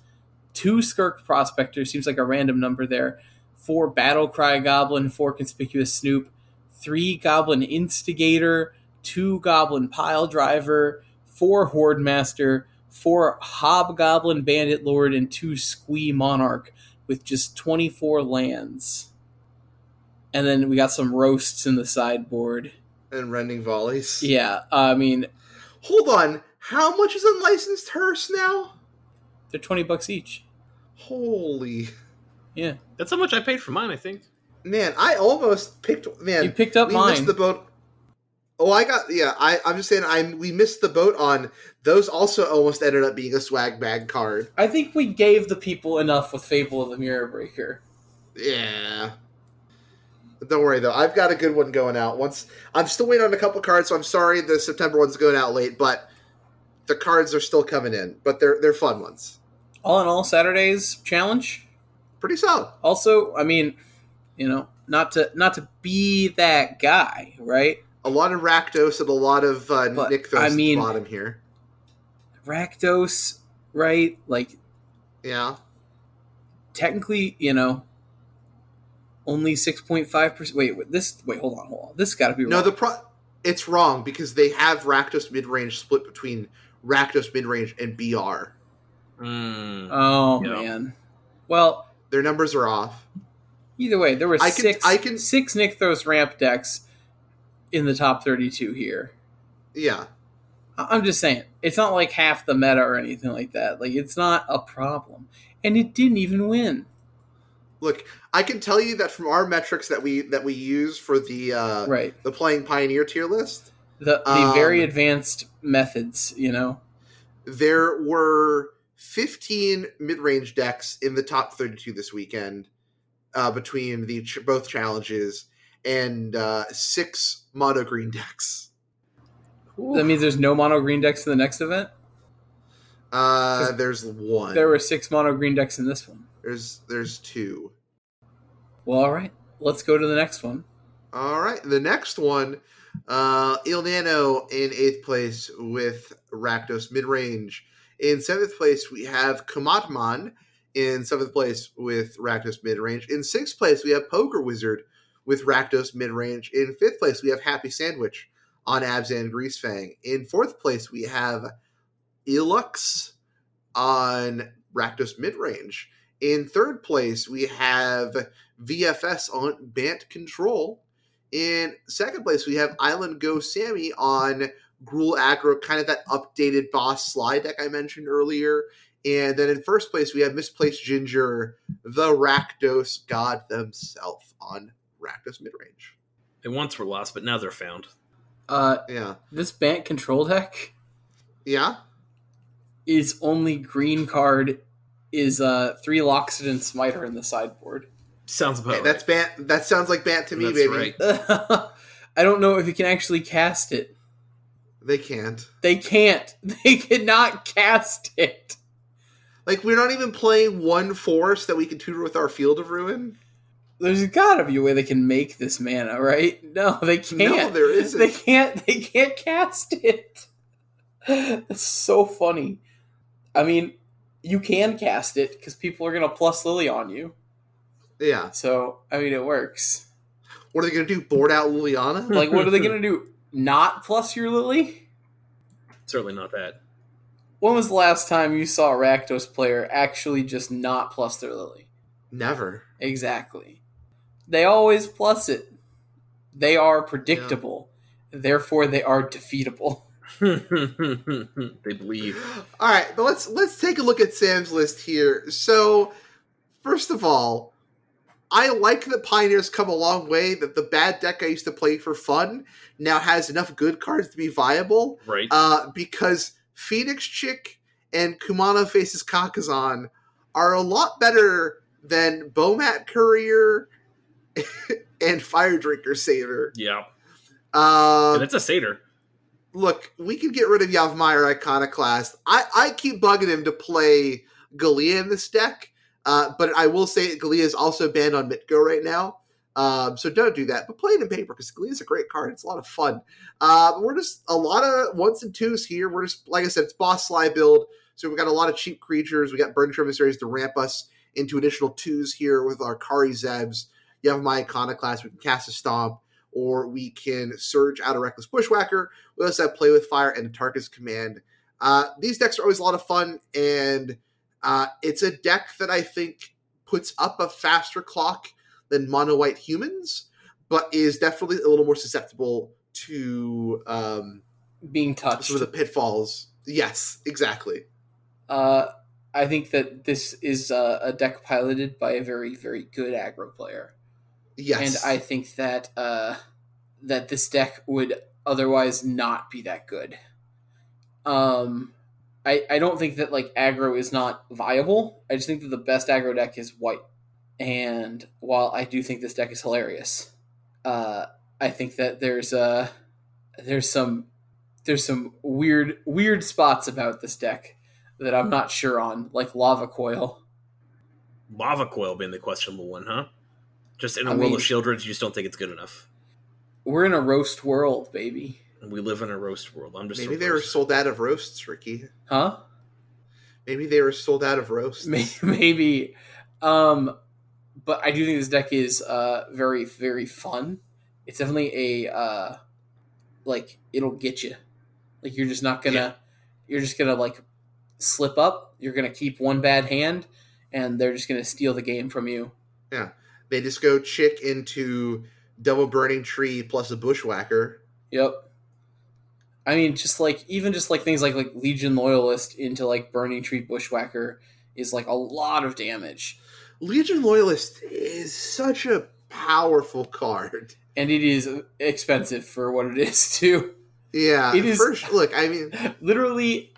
two Skirk Prospectors, seems like a random number there, four Battle Cry Goblin, four Conspicuous Snoop, three Goblin Instigator, two Goblin Pile Driver, four Horde Master, four Hobgoblin Bandit Lord, and two Squee Monarch with just 24 lands. And then we got some roasts in the sideboard. And rending volleys. Yeah, I mean, Hold on. How much is unlicensed hearse now? they're 20 bucks each. Holy Yeah. That's how much I paid for mine. I think. man! I almost picked. Man, You picked up we mine. missed the boat. Oh, I got yeah. I I'm just saying. I we missed the boat on those. Also, almost ended up being a swag bag card. I think we gave the people enough with Fable of the Mirror Breaker. Yeah. But Don't worry though. I've got a good one going out. Once I'm still waiting on a couple cards, so I'm sorry the September one's going out late, but the cards are still coming in. But they're they're fun ones. All in all, Saturday's challenge. Pretty solid. Also, I mean, you know, not to not to be that guy, right? A lot of Rakdos and a lot of uh, But, Nykthos I at the bottom here. Rakdos, right? Like Yeah. technically, you know, only six point five percent. Wait, wait, this. Wait, hold on, hold on. This got to be No, wrong. the pro it's wrong because they have Rakdos mid range split between Rakdos mid range and BR. Mm. oh Yeah. man. Well, Their numbers are off. either way, there were I can- six. I can- six Nykthos ramp decks in the top thirty-two here. Yeah. I'm just saying, it's not like half the meta or anything like that. Like, it's not a problem, and it didn't even win. Look, I can tell you that from our metrics that we that we use for the uh right. the playing pioneer tier list, The the Um, very advanced methods, you know. there were 15 mid-range decks in the top 32 this weekend uh, between the ch- both challenges and uh, six mono green decks. That means there's no mono green decks in the next event. Uh, there's one. There were six mono green decks in this one. there's there's two. Well, all right. Let's go to the next one. All right, the next one, uh, Il Nano in eighth place with Rakdos mid range. In seventh place, we have Kamatman in seventh place with Rakdos mid range. In sixth place, we have Poker Wizard with Rakdos mid range. In fifth place, we have Happy Sandwich on Abzan Greasefang. In fourth place, we have Ilux on Rakdos mid range. In third place, we have VFS on Bant Control. In second place, we have Island Go Sammy on Gruul Aggro, kind of that updated boss slide deck I mentioned earlier. And then in first place, we have Misplaced Ginger, the Rakdos god themselves on Rakdos midrange. They once were lost, but now they're found. Uh, Yeah. this Bant control deck Yeah? is only green card is uh three Loxodon Smiter in the sideboard. Sounds about Hey, right. that's Bant. That sounds like Bant to me, That's baby. right. [LAUGHS] I don't know if you can actually cast it. They can't. They can't. [LAUGHS] They cannot cast it. Like, we're not even playing one force that we can tutor with our Field of Ruin. There's gotta be a way they can make this mana, right? [LAUGHS] No, they can't. No, there isn't. They can't. They can't cast it. [LAUGHS] That's so funny. I mean, you can cast it because people are gonna plus Lily on you. Yeah. So I mean, it works. What are they going to do? Board out Liliana? [LAUGHS] Like, what are they gonna do? Not plus your Lily? Certainly not that. When was the last time you saw a Rakdos player actually just not plus their Lily? Never. Exactly. They always plus it. They are predictable. Therefore, they are defeatable. [LAUGHS] they believe. All right, but let's let's take a look at Sam's list here. So, first of all, I like that Pioneers come a long way. That the bad deck I used to play for fun now has enough good cards to be viable. Right. Uh, because Phoenix Chick and Kumano Faces Kakkazan are a lot better than Bomat Courier [LAUGHS] and Firedrinker Satyr. yeah. Um, and it's a satyr. look, we can get rid of Yavimaya Iconoclast. I, I keep bugging him to play Galia in this deck, uh, but I will say Galia is also banned on Mitgo right now. Um, so don't do that, but play it in paper because Galia is a great card. It's a lot of fun. Uh, we're just a lot of ones and twos here. We're just, like I said, it's boss slide build. So we've got a lot of cheap creatures. We got Burn Emissaries to ramp us into additional twos here with our Kari Zevs. Yavimaya Iconoclast. We can cast a Stomp. or we can Surge out a Reckless Bushwhacker. We also have Play with Fire and Atarka's Command. Uh, these decks are always a lot of fun, and uh, it's a deck that I think puts up a faster clock than Mono White Humans, but is definitely a little more susceptible to um, being touched. some of the pitfalls. Yes, exactly. Uh, I think that this is uh, a deck piloted by a very, very good aggro player, Yes, and I think that uh, that this deck would otherwise not be that good. Um, I I don't think that like aggro is not viable. I just think that the best aggro deck is white, and while I do think this deck is hilarious, uh, I think that there's uh there's some there's some weird weird spots about this deck that I'm not sure on, like lava coil. Lava coil being the questionable one, huh? Just in a I world mean- of children, you just don't think it's good enough. We're in a roast world, baby. We live in a roast world. I'm just maybe so they were sold out of roasts, Ricky. Huh? Maybe they were sold out of roasts. [LAUGHS] Maybe. Um, but I do think this deck is uh, very, very fun. It's definitely a uh, like it'll get you. Like you're just not gonna. Yeah. You're just gonna like slip up. You're gonna keep one bad hand, and they're just gonna steal the game from you. They just go chick into double burning tree plus a bushwhacker. Yep. I mean, just like even just like things like like Legion Loyalist into like Burning Tree Bushwhacker is like a lot of damage, Legion Loyalist is such a powerful card. and it is expensive for what it is [LAUGHS] too. Yeah, It is- First, look, I mean, [LAUGHS] Literally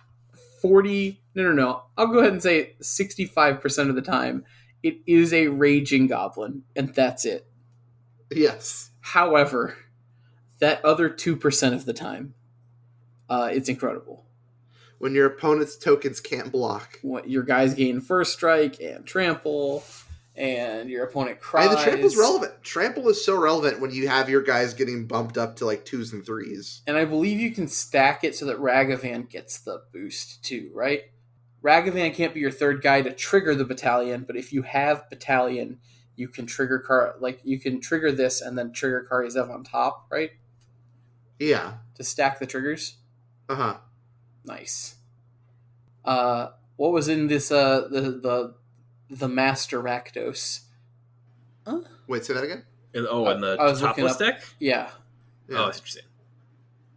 forty. No, no, no. I'll go ahead and say sixty-five percent of the time it is a raging goblin, and that's it. yes, However, that other two percent of the time, uh, it's incredible. when your opponent's tokens can't block. what your guys gain first strike and trample, and your opponent cries. And the trample's relevant. Trample is so relevant when you have your guys getting bumped up to like twos and threes. And I believe you can stack it so that Ragavan gets the boost too, right? Ragavan can't be your third guy to trigger the battalion, but if you have battalion, you can trigger car like you can trigger this and then trigger Kari Zev on top, right? Yeah. To stack the triggers. Uh huh. Nice. Uh, what was in this? Uh, the the the Master Rakdos. Wait, say that again. And- oh, I- and the I was looking topless up- deck. Yeah, Yeah. Oh, I see what you're saying.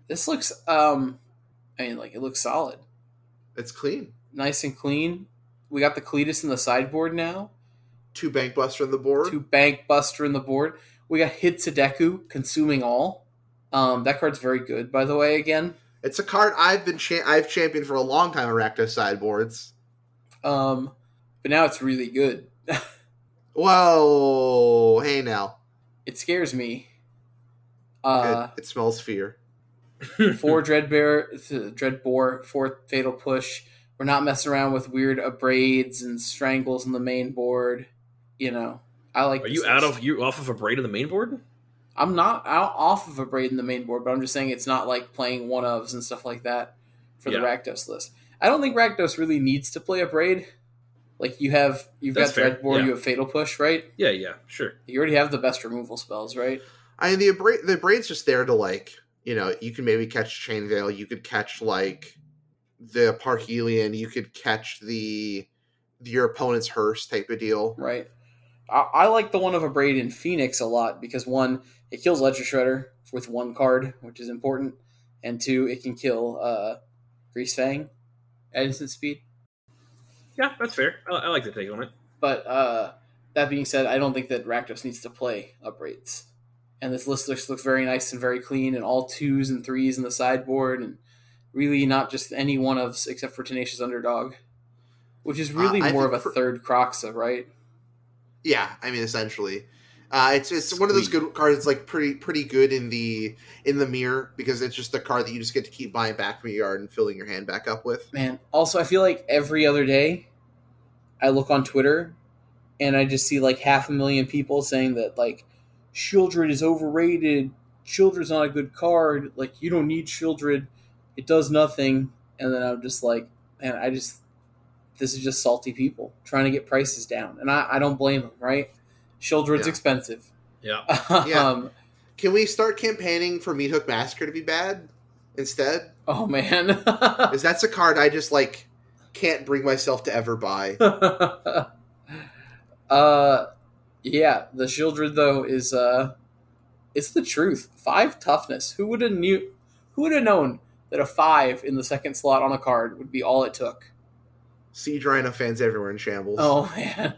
this looks. Um, I mean, like it looks solid, It's clean. Nice and clean. We got the Cletus in the sideboard now. Two bank buster on the board. Two Bank Buster in the board. We got Hidetsugu consuming all. Um, that card's very good, by the way. Again, It's a card I've been cha- I've championed for a long time. Rakdos sideboards. um, but now it's really good. [LAUGHS] Whoa! Hey now, it scares me. it, Uh, it smells fear. [LAUGHS] four Dreadbear, Dreadbore, four Fatal Push. We're not messing around with weird abrades and strangles on the main board. You know, I like. Are this you out of you off of Abrade in the main board? I'm not out off of Abrade in the main board, but I'm just saying it's not like playing one ofs and stuff like that for the Yeah. Rakdos list. I don't think Rakdos really needs to play Abrade. Like you have, you've That's got fair, Dreadbore, yeah. you have Fatal Push, right? Yeah, yeah, sure. You already have the best removal spells, right? I mean, the abra- the braid's just there to like you know you can maybe catch Chain Veil, you could catch like the Parhelion, you could catch the your opponent's hearse type of deal. Right. I, I like the one of Abrade in Phoenix a lot because one, it kills Ledger Shredder with one card, which is important, and two, it can kill uh, Greasefang at instant speed. Yeah, that's fair. I, I like the take on it. But uh, that being said, I don't think that Rakdos needs to play upgrades. And this list looks, looks very nice and very clean, and all twos and threes in the sideboard, and really not just any one of except for Tenacious Underdog, which is really Uh, more of a for- third Kroxa, right? Yeah, I mean essentially. Uh, it's it's one of those good cards. It's like pretty pretty good in the in the mirror because it's just a card that you just get to keep buying back from your yard and filling your hand back up with. Man, also I feel like every other day I look on Twitter and I just see like half a million people saying that like Sheoldred is overrated, Sheoldred's not a good card, like you don't need Sheoldred, it does nothing. And then I'm just like, man, I just this is just salty people trying to get prices down. And I, I don't blame them, right? Sheoldred's Yeah. expensive. Yeah. [LAUGHS] Yeah. um, Can we start campaigning for Meat Hook Massacre to be bad instead? Oh man. [LAUGHS] Is that's a card I just like can't bring myself to ever buy. [LAUGHS] uh yeah, the Sheoldred though is uh it's the truth. Five toughness. Who would have knew who would have known that a five in the second slot on a card would be all it took? Siege Rhino fans everywhere in shambles. Oh [LAUGHS] man.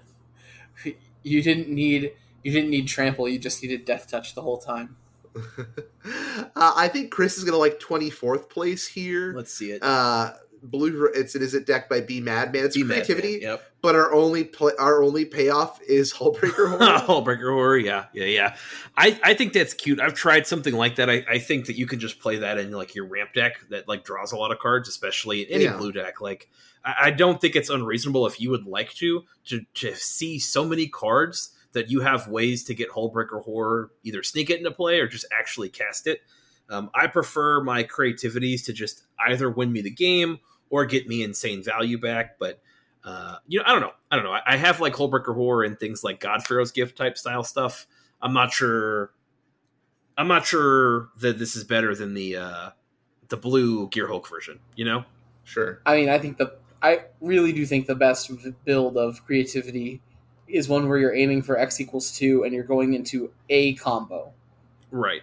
You didn't need you didn't need trample, you just needed death touch the whole time. [LAUGHS] uh, I think Chris is gonna like twenty fourth place here. Let's see it. Uh, blue. It's it is it decked by B Madman. It's Be mad, creativity, man. Yep. but our only play, our only payoff is Hullbreaker [LAUGHS] Horror. Hullbreaker horror, yeah, yeah, yeah. I, I think that's cute. I've tried something like that. I, I think that you can just play that in like your ramp deck that like draws a lot of cards, especially in any Yeah. blue deck. Like I, I don't think it's unreasonable if you would like to to to see so many cards that you have ways to get Hullbreaker horror either sneak it into play or just actually cast it. Um, I prefer my creativities to just either win me the game or get me insane value back, but uh, you know, I don't know. I don't know. I, I have like Hullbreaker Horror and things like God Pharaoh's Gift type style stuff. I'm not sure. I'm not sure that this is better than the uh, the blue Gear Hulk version. You know? Sure. I mean, I think the I really do think the best build of creativity is one where you're aiming for x equals two and you're going into a combo. Right.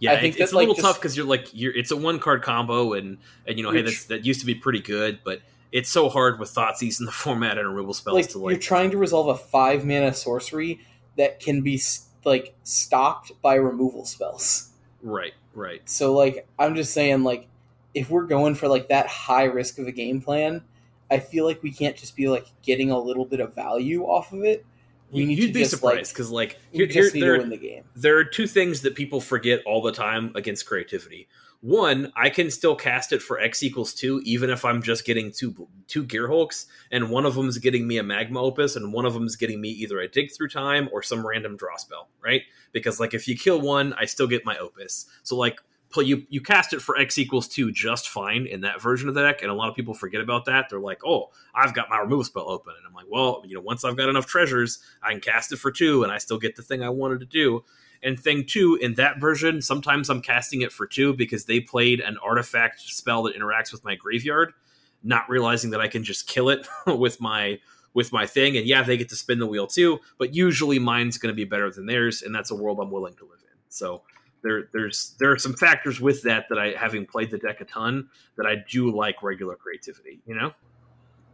Yeah, I think it- it's that, a little like, tough because you're like you're. It's a one card combo, and and you know, hey, that's, that used to be pretty good, but it's so hard with Thoughtseize in the [LAUGHS] format and removal spells Like to you're trying to resolve a five mana sorcery that can be like stopped by removal spells. right. Right. So like I'm just saying like if we're going for like that high risk of a game plan, I feel like we can't just be like getting a little bit of value off of it. We need You'd to be surprised like, because like We here, here there, the there are two things that people forget all the time against creativity. One, I can still cast it for X equals two, even if I'm just getting two two gear hulks, and one of them is getting me a magma opus, and one of them is getting me either a dig through time or some random draw spell, right? Because like if you kill one, I still get my opus. So like pl- you you cast it for X equals two just fine in that version of the deck, and a lot of people forget about that. They're like, oh, I've got my removal spell open, and I'm like, well, you know, once I've got enough treasures, I can cast it for two, and I still get the thing I wanted to do. And thing two, in that version, sometimes I'm casting it for two because they played an artifact spell that interacts with my graveyard, not realizing that I can just kill it [LAUGHS] with my with my thing. And yeah, they get to spin the wheel too, but usually mine's going to be better than theirs, and that's a world I'm willing to live in. So there, there's there are some factors with that that I, having played the deck a ton, that I do like regular creativity. You know,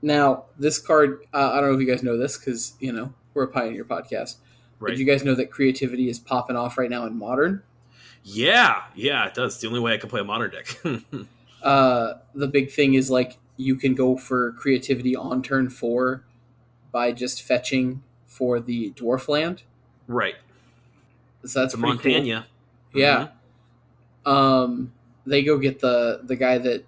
Now, this card, uh, I don't know if you guys know this because, you know, we're a Pioneer podcast. right? Did you guys know that creativity is popping off right now in Modern? yeah, yeah, it does. It's the only way I can play a modern deck. [LAUGHS] Uh, the big thing is like you can go for creativity on turn four by just fetching for the dwarf land. right, So that's the pretty cool. Yeah. Um, they go get the the guy that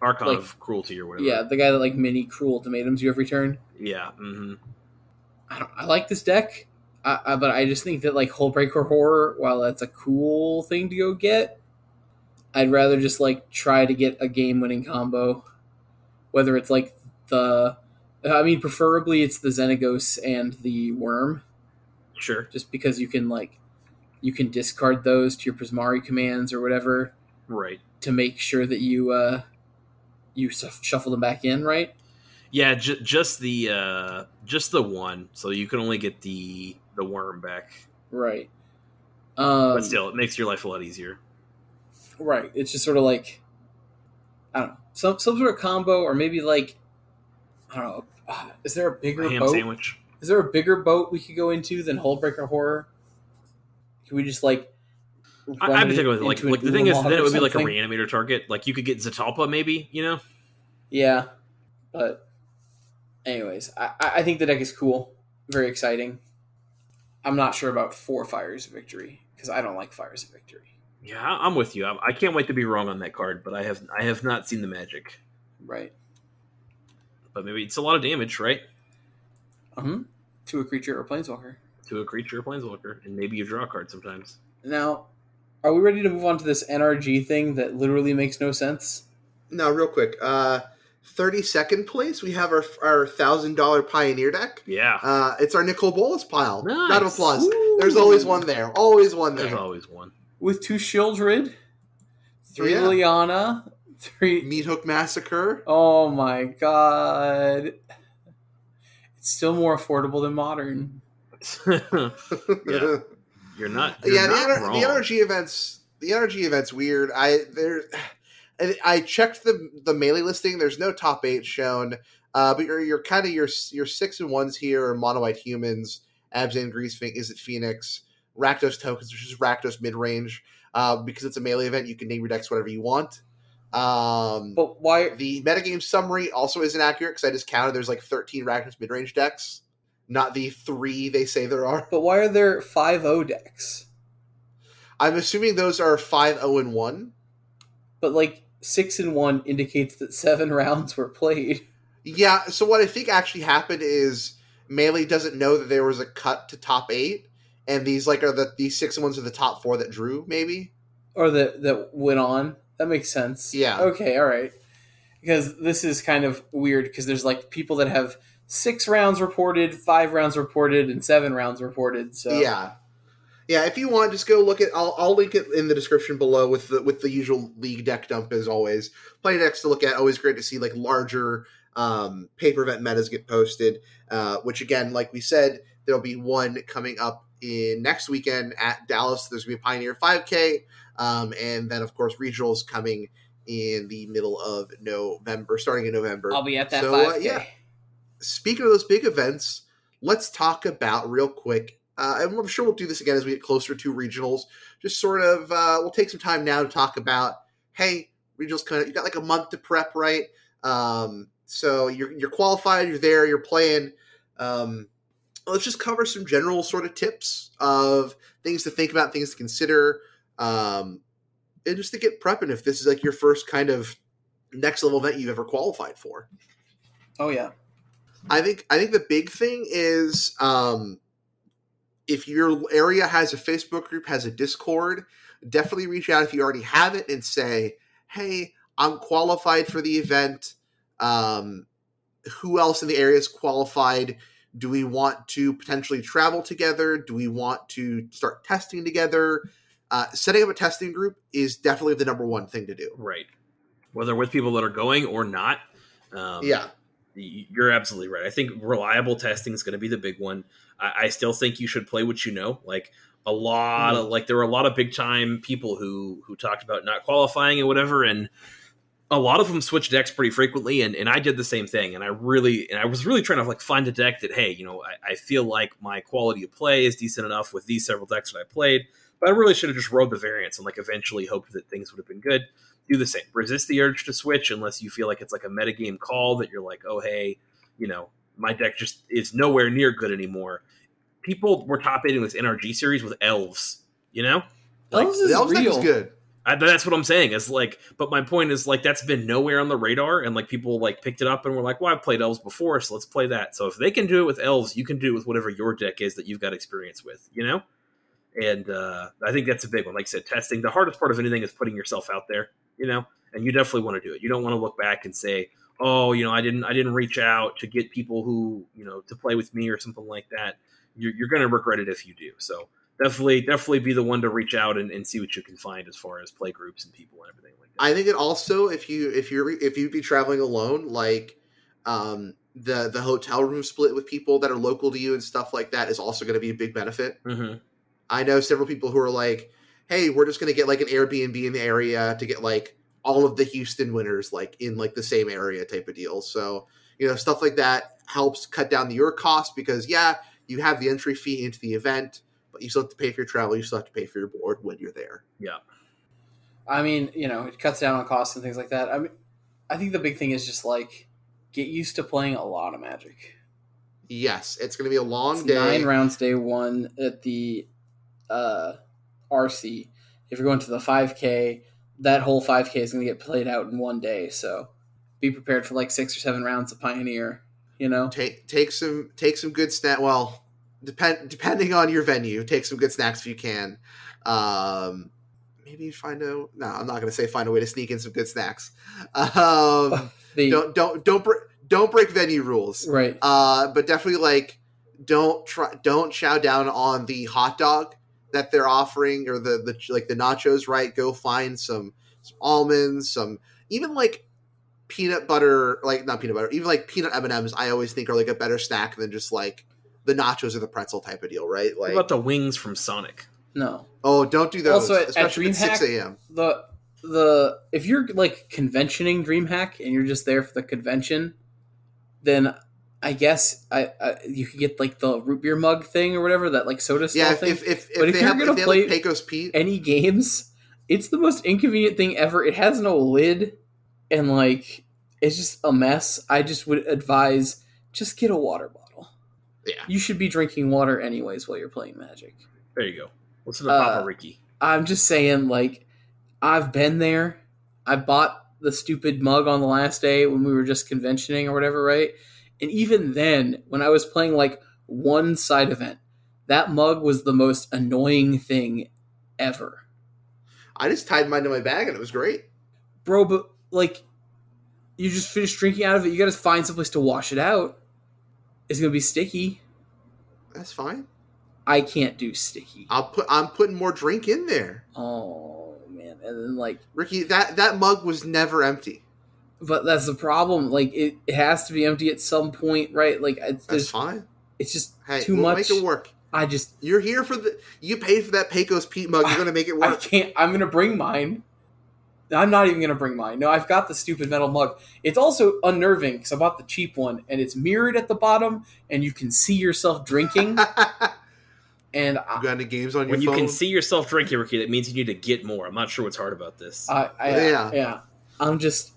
Archon Like- of Cruelty or whatever. yeah the guy that like mini cruel ultimatums you every turn. yeah. hmm I don't. I like this deck, I, I, but I just think that like Hullbreaker Horror, while that's a cool thing to go get, I'd rather just like try to get a game-winning combo, whether it's like the, I mean, preferably it's the Xenagos and the Worm, Sure. just because you can like, you can discard those to your Prismari commands or whatever Right. to make sure that you uh, you shuffle them back in, right? Yeah, ju- just the uh just the one, so you can only get the the worm back. Right. Um, But still, it makes your life a lot easier. Right. It's just sort of like I don't know some some sort of combo, or maybe like I don't know. uh, Is there a A bigger ham boat? sandwich. Is there a bigger boat we could go into than Hullbreaker Horror? Can we just like? I, run I've been it thinking with like like the thing is then it would be like a reanimator target. Like you could get Zetalpa maybe, you know? Yeah, but anyways, I, I think the deck is cool, very exciting. I'm not sure about four Fires of Victory because I don't like Fires of Victory. Yeah, I'm with you. I, I can't wait to be wrong on that card, but I have I have not seen the magic. Right. But maybe it's a lot of damage, right? Uh-huh. To a creature or planeswalker. To a creature or planeswalker, and maybe you draw a card sometimes. Now, are we ready to move on to this NRG thing that literally makes no sense? Now, real quick. Uh, 32nd place, we have our our $1,000 Pioneer deck. Yeah. Uh, it's our Nicol Bolas pile. Nice. Round of applause. Woo! There's always one there. Always one there. There's always one. with two Sheoldred, three Yeah. Liana, three. Meat Hook Massacre. Oh my god! It's still more affordable than modern. [LAUGHS] Yeah. You're not. You're yeah, the, not ener- wrong. the energy events. The energy events weird. I there. I- I checked the the melee listing. There's no top eight shown. Uh, but you're you're kind of your your six and ones here are mono white humans, Abzan Grease Fin- is it Phoenix, Rakdos tokens, which is Rakdos mid range. Uh, because it's a melee event, you can name your decks whatever you want. Um, But why? the metagame summary also isn't accurate because I just counted. There's like 13 Rakdos mid range decks, not the three they say there are. But why are there five O decks? I'm assuming those are five zero and one. But like six and one indicates that seven [LAUGHS] rounds were played. Yeah. So what I think actually happened is Melee doesn't know that there was a cut to top eight, and these like are the these six ones are the top four that drew. Maybe. or that that went on. That makes sense. Yeah. Okay. All right. Because this is kind of weird because there's like people that have six rounds reported, five rounds reported, and seven rounds reported. So Yeah. Yeah, if you want, just go look at. I'll, I'll link it in the description below with the with the usual league deck dump as always. Plenty of decks to look at. Always great to see like larger um, paper event metas get posted. Uh, which again, like we said, there'll be one coming up in next weekend at Dallas. There's gonna be a Pioneer 5K, um, and then of course regionals coming in the middle of November, starting in November. I'll be at that So, uh, five k. yeah. Speaking of those big events, let's talk about real quick. Uh, and I'm sure we'll do this again as we get closer to regionals. Just sort of, uh, we'll take some time now to talk about. Hey, regionals kind of you got like a month to prep, right? Um, so you're you're qualified, you're there, you're playing. Um, let's just cover some general sort of tips of things to think about, things to consider, um, and just to get prepping if this is like your first kind of next level event you've ever qualified for. Oh yeah. I think I think the big thing is um, if your area has a Facebook group, has a Discord, definitely reach out if you already have it and say, "Hey, I'm qualified for the event. Um, who else in the area is qualified? Do we want to potentially travel together? Do we want to start testing together?" Uh, setting up a testing group is definitely the number one thing to do. right. Whether with people that are going or not. Um, yeah, you're absolutely right. I think reliable testing is going to be the big one. I, I still think you should play what you know. Like a lot mm-hmm. of like there were a lot of big time people who who talked about not qualifying and whatever, and a lot of them switched decks pretty frequently. And, and I did the same thing. And I really and I was really trying to like find a deck that hey, you know, I, I feel like my quality of play is decent enough with these several decks that I played. But I really should have just rode the variants and like eventually hoped that things would have been good do the same. Resist the urge to switch unless you feel like it's like a metagame call that you're like, oh hey, you know, my deck just is nowhere near good anymore. People were top eighting this NRG series with elves, you know? Like, Elves is the elf deck is real. good. I, that's what I'm saying. Is like, but my point is like that's been nowhere on the radar, and like people like picked it up and were like, "Well, I've played elves before, so let's play that." So if they can do it with elves, you can do it with whatever your deck is that you've got experience with, you know. And uh, I think that's a big one. Like I said, testing. The hardest part of anything is putting yourself out there, you know. And you definitely want to do it. You don't want to look back and say, "Oh, you know, I didn't, I didn't reach out to get people who, you know, to play with me or something like that." You're, you're going to regret it if you do. So definitely definitely be the one to reach out and, and see what you can find as far as play groups and people and everything like that. I think it also if you if you're if you'd be traveling alone, like um, the the hotel room split with people that are local to you and stuff like that is also going to be a big benefit. mm-hmm. I know several people who are like, "Hey, we're just going to get like an Airbnb in the area to get like all of the Houston winners like in like the same area type of deal." So you know stuff like that helps cut down your cost because yeah, you have the entry fee into the event, but you still have to pay for your travel. You still have to pay for your board when you're there. Yeah. I mean, you know, it cuts down on costs and things like that. I mean, I think the big thing is just like get used to playing a lot of Magic. Yes, it's going to be a long It's day. nine rounds day one at the uh, RC. If you're going to the 5K, that whole 5K is going to get played out in one day. So be prepared for like six or seven rounds of Pioneer. You know, take take some take some good snack. Well, depend depending on your venue, take some good snacks if you can. Um, maybe find a no. I'm not going to say find a way to sneak in some good snacks. Um, [LAUGHS] the don't don't don't break don't break venue rules. right. Uh, but definitely like don't try don't chow down on the hot dog that they're offering or the the like the nachos. Right, go find some, some almonds, some even like peanut butter, like not peanut butter, even like peanut M and M's. I always think are like a better snack than just like the nachos or the pretzel type of deal. Right, like What like about the wings from Sonic? No. oh, don't do those, Also, at- at especially at six DreamHack- a.m. the the if you're like conventioning DreamHack and you're just there for the convention, then I guess I, I you could get like the root beer mug thing or whatever that like soda style Yeah, if thing. if, if, But if if they you're have, gonna if play- like Pecos Pete, Any games, it's the most inconvenient thing ever. It has no lid, and like it's just a mess. I just would advise just get a water bottle. Yeah. you should be drinking water anyways while you're playing Magic. There you go. Listen to Uh, Papa Ricky. I'm just saying, like, I've been there. I bought the stupid mug on the last day when we were just conventioning or whatever, right? And even then, when I was playing like one side event, that mug was the most annoying thing ever. I just tied mine to my bag and it was great. Bro, but like, you just finished drinking out of it. You gotta find someplace to wash it out. It's gonna be sticky. That's fine. I can't do sticky. I'll put I'm putting more drink in there. Oh, man. And then, like, Ricky, that that mug was never empty. But that's the problem. Like it, it has to be empty at some point, right? Like it's, That's fine. it's just Hey, too we'll much. make it work. I just You're here for the you paid for that Pecos Pete mug. You're gonna make it work. I can't. I'm gonna bring mine. I'm not even gonna bring mine. No, I've got the stupid metal mug. It's also unnerving because I bought the cheap one and it's mirrored at the bottom and you can see yourself drinking. [LAUGHS] and you got any games on your When you can see yourself drinking, Ricky, that means you need to get more. I'm not sure what's hard about this. I, I Yeah. yeah. I'm just.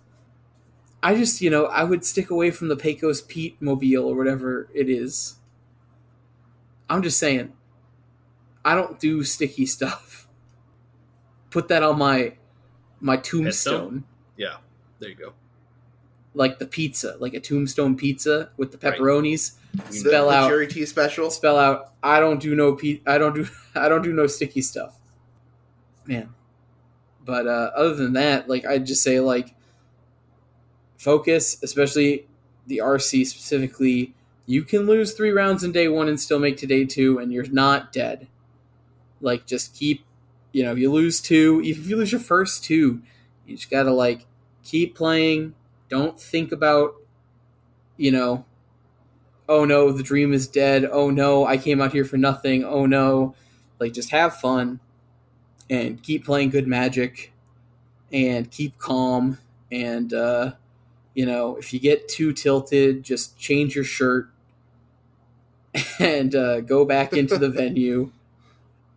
I just you know I would stick away from the Pecos Pete mobile or whatever it is. I'm just saying. I don't do sticky stuff. [LAUGHS] Put that on my my tombstone. yeah, there you go. like the pizza, like a tombstone pizza with the pepperonis. You the, spell the out- cherry tea special. Spell out. I don't do no pe- I don't do. [LAUGHS] I don't do no sticky stuff. Man, but uh, other than that, like I'd just say like focus, especially the RC specifically. You can lose three rounds in day one and still make to day two, and you're not dead. Like just keep, you know, if you lose two, even if you lose your first two, you just gotta like keep playing. Don't think about, you know, oh no, the dream is dead. Oh no, I came out here for nothing. Oh no. Like just have fun and keep playing good magic and keep calm and uh you know, if you get too tilted, just change your shirt [LAUGHS] and uh go back into the [LAUGHS] venue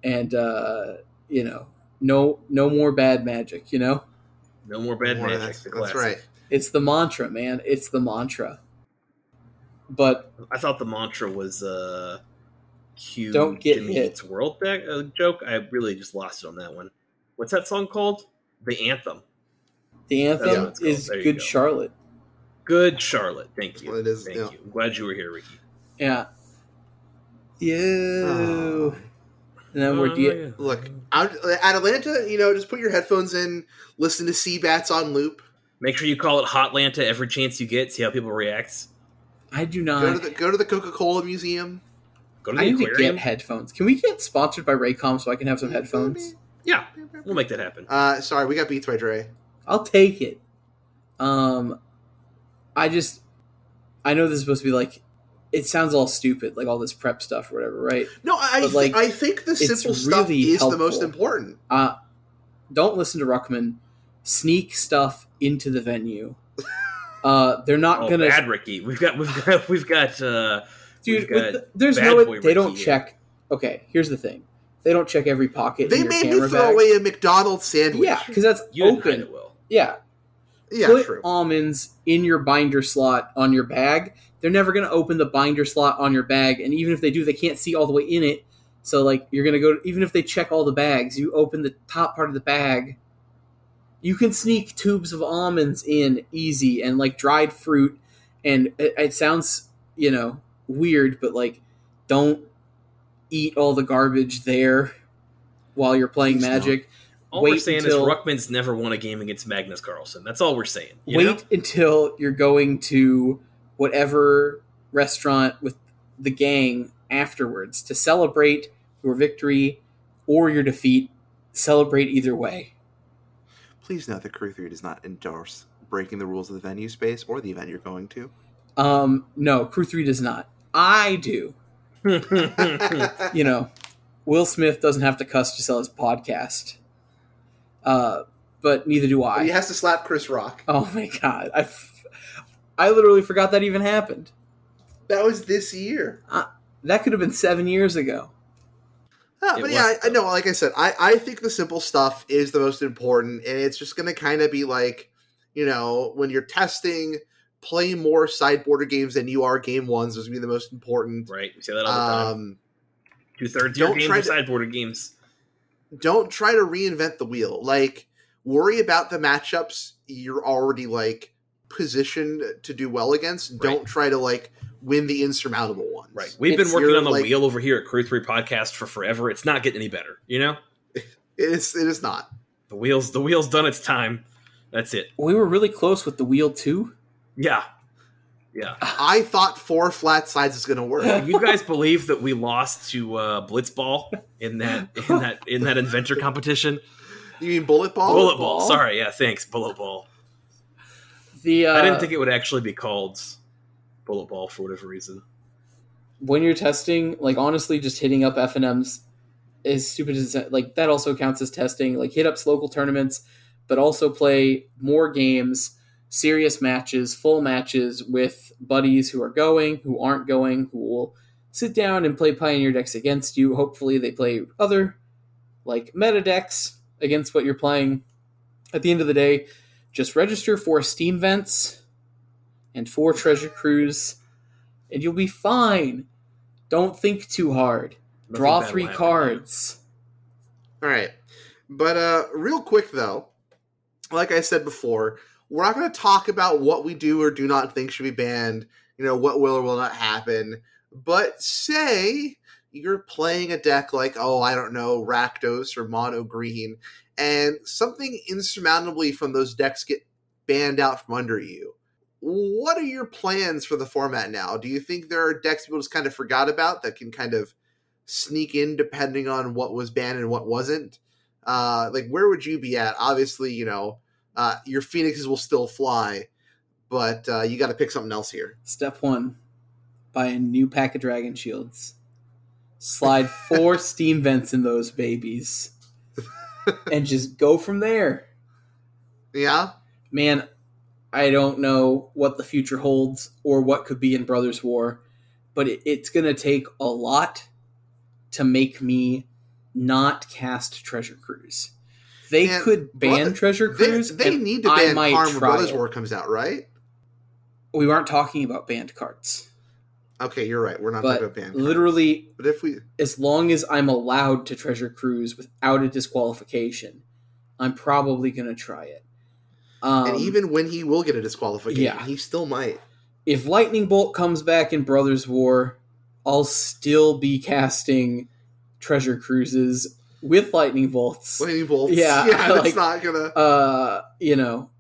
and uh you know, no no more bad magic, you know? No more bad More, magic. that's, the that's right. It's the mantra, man. It's the mantra. But I thought the mantra was uh, cue Don't get Jimmy hit. Eats World deck, uh, joke. I really just lost it on that one. What's that song called? The Anthem. the anthem what called. is Good go. Charlotte. Good Charlotte. Thank you. It is, Thank yeah. you. I'm glad you were here, Ricky. Yeah. You. Oh. And then we're Oh, de- yeah. Look, out, at Atlanta, you know, just put your headphones in, listen to Seabats on loop. Make sure you call it Hotlanta every chance you get. See how people react. I do Go not. to the go to the Coca Cola Museum. Go to the I need to get headphones. Can we get sponsored by Raycom so I can have some headphones? yeah, we'll make that happen. Uh, sorry, we got Beats by Dre. I'll take it. Um, I just, I know this is supposed to be like, it sounds all stupid, like all this prep stuff or whatever, right? No, I But, like, I think the simple stuff really is the most important. Uh, don't listen to Ruckman. Sneak stuff into the venue. [LAUGHS] Uh, they're not Oh, gonna, bad Ricky. We've got we've got we've got uh dude. we've got the- there's bad no, boy they don't Ricky here. check. Okay, here's the thing. They don't check every pocket. They in your made me camera throw bag. away a McDonald's sandwich. Yeah, because that's you didn't hide open. it well. Yeah, yeah, put true. almonds in your binder slot on your bag. They're never going to open the binder slot on your bag, and even if they do, they can't see all the way in it. So, like, you're going to go. Even if they check all the bags, you open the top part of the bag. You can sneak tubes of almonds in easy, and like dried fruit. And it, it sounds, you know, weird, but like, don't eat all the garbage there while you're playing. Magic. All Wait we're saying until- is Ruckman's never won a game against Magnus Carlsen. That's all we're saying. you wait know? until you're going to whatever restaurant with the gang afterwards to celebrate your victory or your defeat. Celebrate either way. Please note that Crew 3 does not endorse breaking the rules of the venue space or the event you're going to. Um, no, Crew 3 does not. I do. [LAUGHS] You know, Will Smith doesn't have to cuss to sell his podcast. Uh, but neither do I. he has to slap Chris Rock. Oh my god. I, f- I literally forgot that even happened. That was this year. That could have been seven years ago. It but yeah, I, I know. Like I said, I, I think the simple stuff is the most important, and it's just going to kind of be like, you know, when you're testing, play more sideboarder games than you are game ones. Those will be the most important. right. We say that all the time. Um, Two thirds of your games are to- sideboarded games. Don't try to reinvent the wheel. Like, worry about the matchups you're already like positioned to do well against. Right. Don't try to like win the insurmountable ones. Right. We've It's been working your, on the like- wheel over here at Crew 3 Podcast for forever. It's not getting any better. You know? [LAUGHS] It is. It is not. The wheels the wheel's done its time. That's it. We were really close with the wheel too. Yeah. Yeah. I thought four flat sides is going to work. You guys believe that we lost to uh, Blitzball in that in that in that inventor competition? You mean bullet ball? Bullet ball. Ball? Sorry, yeah, thanks. Bullet ball. The uh, I didn't think it would actually be called bullet ball for whatever reason. when you're testing, like honestly, just hitting up F and M's is stupid. As like that also counts as testing. Like hit up local tournaments, but also play more games, serious matches, full matches with buddies who are going, who aren't going, who will sit down and play Pioneer decks against you. Hopefully, they play other like meta decks against what you're playing. At the end of the day, just register for Steam vents and for Treasure Cruise, and you'll be fine. Don't think too hard. Nothing Draw three will happen. cards. All right. But uh real quick though, like I said before, we're not going to talk about what we do or do not think should be banned, you know, what will or will not happen. But say you're playing a deck like, oh, I don't know, Rakdos or Mono Green, and something insurmountably from those decks get banned out from under you. What are your plans for the format now? Do you think there are decks people just kind of forgot about that can kind of sneak in depending on what was banned and what wasn't? Uh, like, where would you be at? Obviously, you know, uh, your phoenixes will still fly, but uh, you got to pick something else here. Step one buy a new pack of Dragon Shields. Slide four [LAUGHS] steam vents in those babies. [LAUGHS] and just go from there. Yeah, Man, I don't know what the future holds or what could be in Brothers War, but it, it's going to take a lot to make me not cast Treasure Cruise. They Man, could ban Brother- Treasure they, Cruise. they and need to ban Karma Brothers it. War comes out, right? We aren't talking about banned cards. Okay, you're right. We're not But talking about ban. cards. literally, but if we as long as I'm allowed to treasure cruise without a disqualification, I'm probably gonna try it. Um, and even when he will get a disqualification, yeah. he still might. if Lightning Bolt comes back in Brothers War, I'll still be casting treasure cruises with lightning bolts. Lightning bolts. Yeah, [LAUGHS] yeah, [LAUGHS] that's like- not gonna. Uh, you know,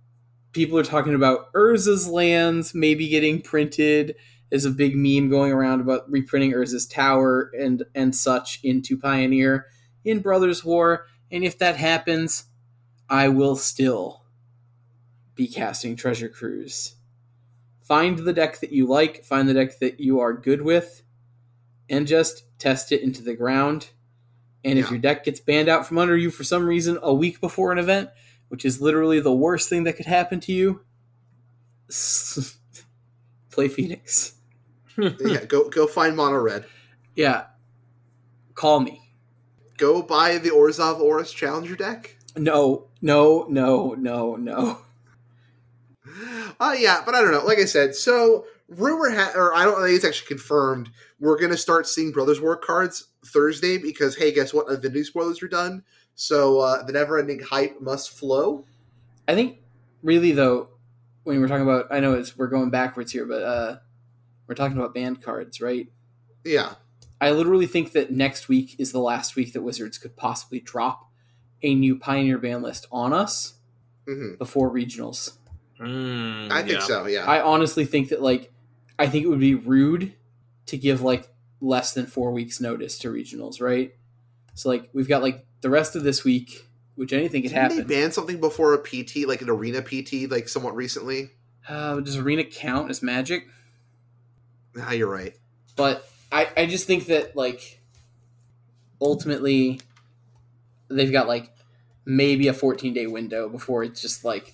people are talking about Urza's lands maybe getting printed. There's a big meme going around about reprinting Urza's tower and and such into Pioneer in Brothers War. And if that happens, I will still be casting Treasure Cruise. Find the deck that you like, find the deck that you are good with, and just test it into the ground. And if your deck gets banned out from under you for some reason a week before an event, which is literally the worst thing that could happen to you, [LAUGHS] play Phoenix. yeah, go go find mono red. Yeah, call me. Go buy the Orzhov Oris Challenger deck. No, no, no, no, no. Uh, yeah, but I don't know. Like I said, so rumor ha- or I don't think it's actually confirmed. We're gonna start seeing Brothers War cards Thursday because hey, guess what? Unfinity spoilers are done, so uh, the never-ending hype must flow. I think really though, when we're talking about, I know it's we're going backwards here, but uh, we're talking about banned cards, right? Yeah, I literally think that next week is the last week that Wizards could possibly drop a new Pioneer ban list on us hmm before regionals. Mm, I think yeah. so. Yeah, I honestly think that like I think it would be rude to give like less than four weeks notice to regionals, right? So like we've got like the rest of this week, which anything could Didn't happen. they ban something before a PT, like an arena PT, like somewhat recently? Uh, does arena count as magic? Ah, you're right. But I, I just think that like ultimately they've got like maybe a 14 day window before it's just like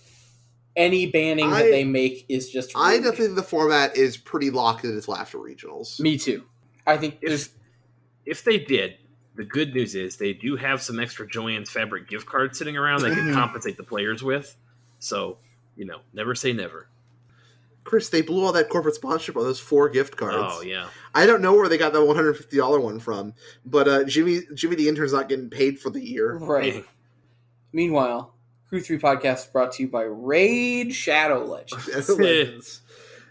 any banning I- that they make is just I definitely think the format is pretty locked in until laughter regionals. me too. I think there's If if they did, the good news is they do have some extra Joanne's fabric gift cards sitting around they can Mhm. compensate the players with. So you know, never say never. Chris, they blew all that corporate sponsorship on those four gift cards. Oh yeah, I don't know where they got that one hundred fifty dollar one from, but uh, Jimmy Jimmy the intern's not getting paid for the year. right. Meanwhile, Crew 3 podcast is brought to you by Raid Shadow Legends. [LAUGHS] Legends.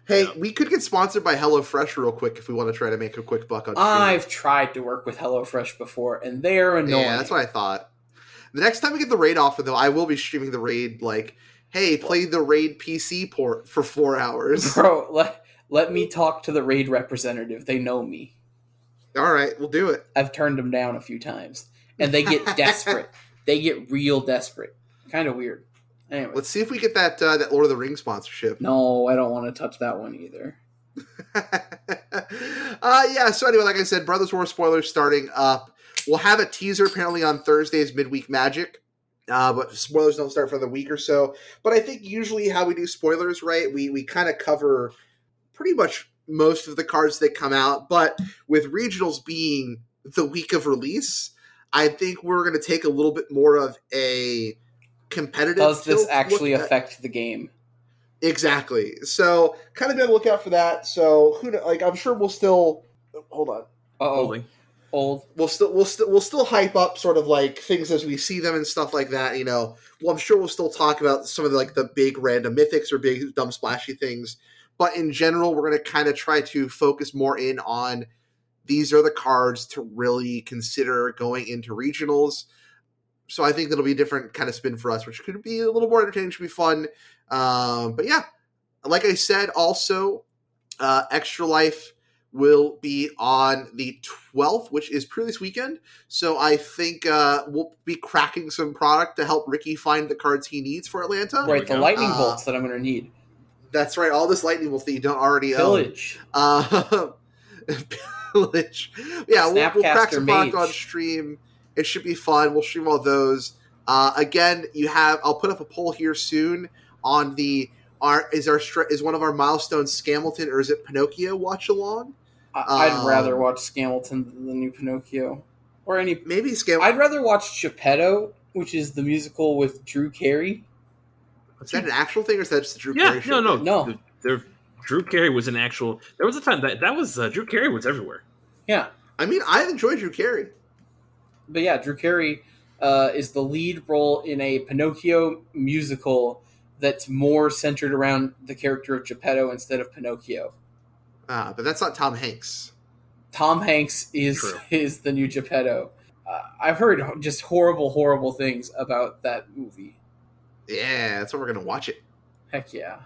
Hey, Yeah. we could get sponsored by HelloFresh real quick if we want to try to make a quick buck on. stream. I've tried to work with HelloFresh before, and they're annoying. Yeah, that's what I thought. The next time we get the raid offer, though, I will be streaming the raid. Like, hey, play the raid PC port for four hours. [LAUGHS] Bro, let, let me talk to the Raid representative. They know me. All right, we'll do it. I've turned them down a few times, and they get desperate. [LAUGHS] They get real desperate. Kind of weird. Anyway, Let's see if we get that uh, that Lord of the Rings sponsorship. no, I don't want to touch that one either. [LAUGHS] uh, yeah. So anyway, like I said, Brothers War spoilers starting up. We'll have a teaser apparently on Thursday's midweek magic. Uh, but spoilers don't start for the week or so. But I think usually how we do spoilers, right? We we kind of cover pretty much most of the cards that come out. But with regionals being the week of release, I think we're going to take a little bit more of a competitive. Does this tilt actually look at- affect the game? Exactly. So kind of be on the lookout for that. So who kn- like I'm sure we'll still hold on. Uh oh, holding. old. We'll still we'll still we'll still hype up sort of like things as we see them and stuff like that. You know, well I'm sure we'll still talk about some of the, like the big random mythics or big dumb splashy things. But in general, we're going to kind of try to focus more in on these are the cards to really consider going into regionals. So I think that'll be a different kind of spin for us, which could be a little more entertaining, should be fun. Um, but yeah, like I said, also uh, Extra Life will be on the 12th, which is pre-release weekend. So I think uh, we'll be cracking some product to help Ricky find the cards he needs for Atlanta. Right, the lightning Uh, bolts that I'm going to need. That's right. All this lightning bolt that you don't already own. Pillage. Uh, [LAUGHS] pillage. Yeah, we'll, we'll crack some Snapcaster product Mage. on stream. It should be fun. We'll stream all those. Uh, again, you have. I'll put up a poll here soon on the. Our, is our stra- is one of our milestones Scamilton or is it Pinocchio watch along? I- I'd Um, rather watch Scamilton than the new Pinocchio, or any. Maybe Scam. I'd rather watch Geppetto, which is the musical with Drew Carey. is that an actual thing or is that just a Drew Yeah, Carey show? no, no, No. The- There, Drew Carey was an actual. There was a time that that was uh, Drew Carey was everywhere. Yeah, I mean, I enjoyed Drew Carey. But yeah, Drew Carey uh, is the lead role in a Pinocchio musical that's more centered around the character of Geppetto instead of Pinocchio. Uh, but that's not Tom Hanks. Tom Hanks is True. [LAUGHS] is the new Geppetto. Uh, I've heard just horrible, horrible things about that movie. Yeah, that's what we're gonna watch it. Heck yeah.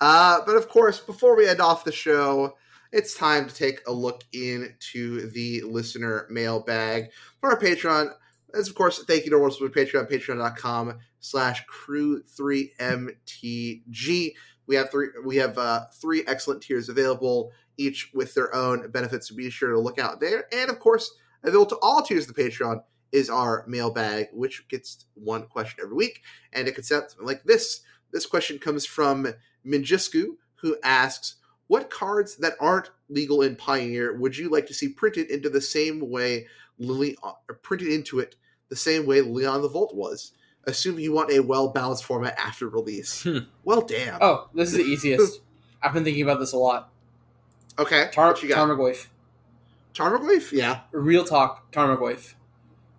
Uh, but of course, before we end off the show, it's time to take a look into the listener mailbag for our Patreon. As of course, thank you to our support Patreon, patreon.com slash crew 3MTG. We have three we have uh, three excellent tiers available, each with their own benefits, so be sure to look out there. And of course, available to all tiers of the Patreon is our mailbag, which gets one question every week. And it could sound like this. This question comes from Minjisku, who asks, "What cards that aren't legal in Pioneer would you like to see printed into the same way Lily or printed into it the same way Liliana of the Veil was? Assuming you want a well balanced format after release." Hmm. Well, damn. Oh, this is the easiest. [LAUGHS] I've been thinking about this a lot. okay. Tar- what you got? Tarmogoyf. Tarmogoyf? Yeah, Real talk, Tarmogoyf.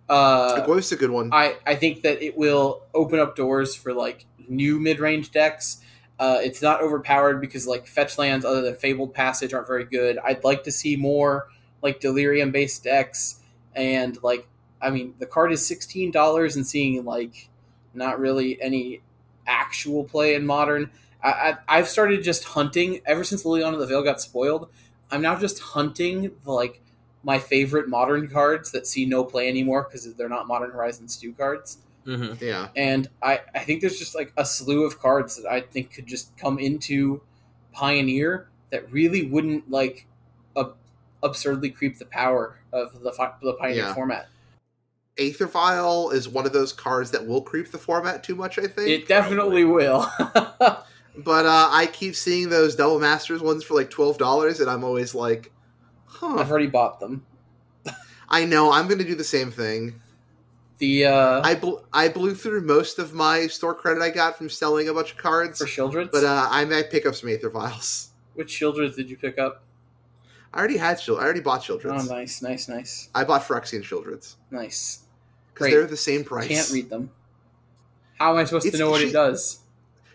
Uh, Goyf's a good one. I, I think that it will open up doors for like new mid range decks. Uh, it's not overpowered because like fetch lands other than Fabled Passage aren't very good. I'd like to see more like Delirium based decks and like I mean the card is sixteen dollars and seeing like not really any actual play in modern. I, I, I've started just hunting ever since Liliana of the Veil got spoiled I'm now just hunting the, like my favorite modern cards that see no play anymore because they're not Modern Horizons 2 cards. Mm-hmm. Yeah. And I, I think there's just like a slew of cards that I think could just come into Pioneer that really wouldn't like ab- absurdly creep the power of the, fi- the Pioneer Yeah. format. Aether Vial is one of those cards that will creep the format too much, I think. It definitely will. [LAUGHS] but uh, I keep seeing those Double Masters ones for like $12, and I'm always like, huh. I've already bought them. I know, I'm going to do the same thing. The uh, I, bl- I blew through most of my store credit I got from selling a bunch of cards, for Sheoldreds. but uh, I might pick up some Aether Vials. Which Sheoldreds did you pick up? I already had Shield. I already bought Oh, Sheoldred's. nice, nice, nice, I bought Phyrexian Sheoldred's nice. because they're the same price. Can't read them. How am I supposed It's- to know what she- it does?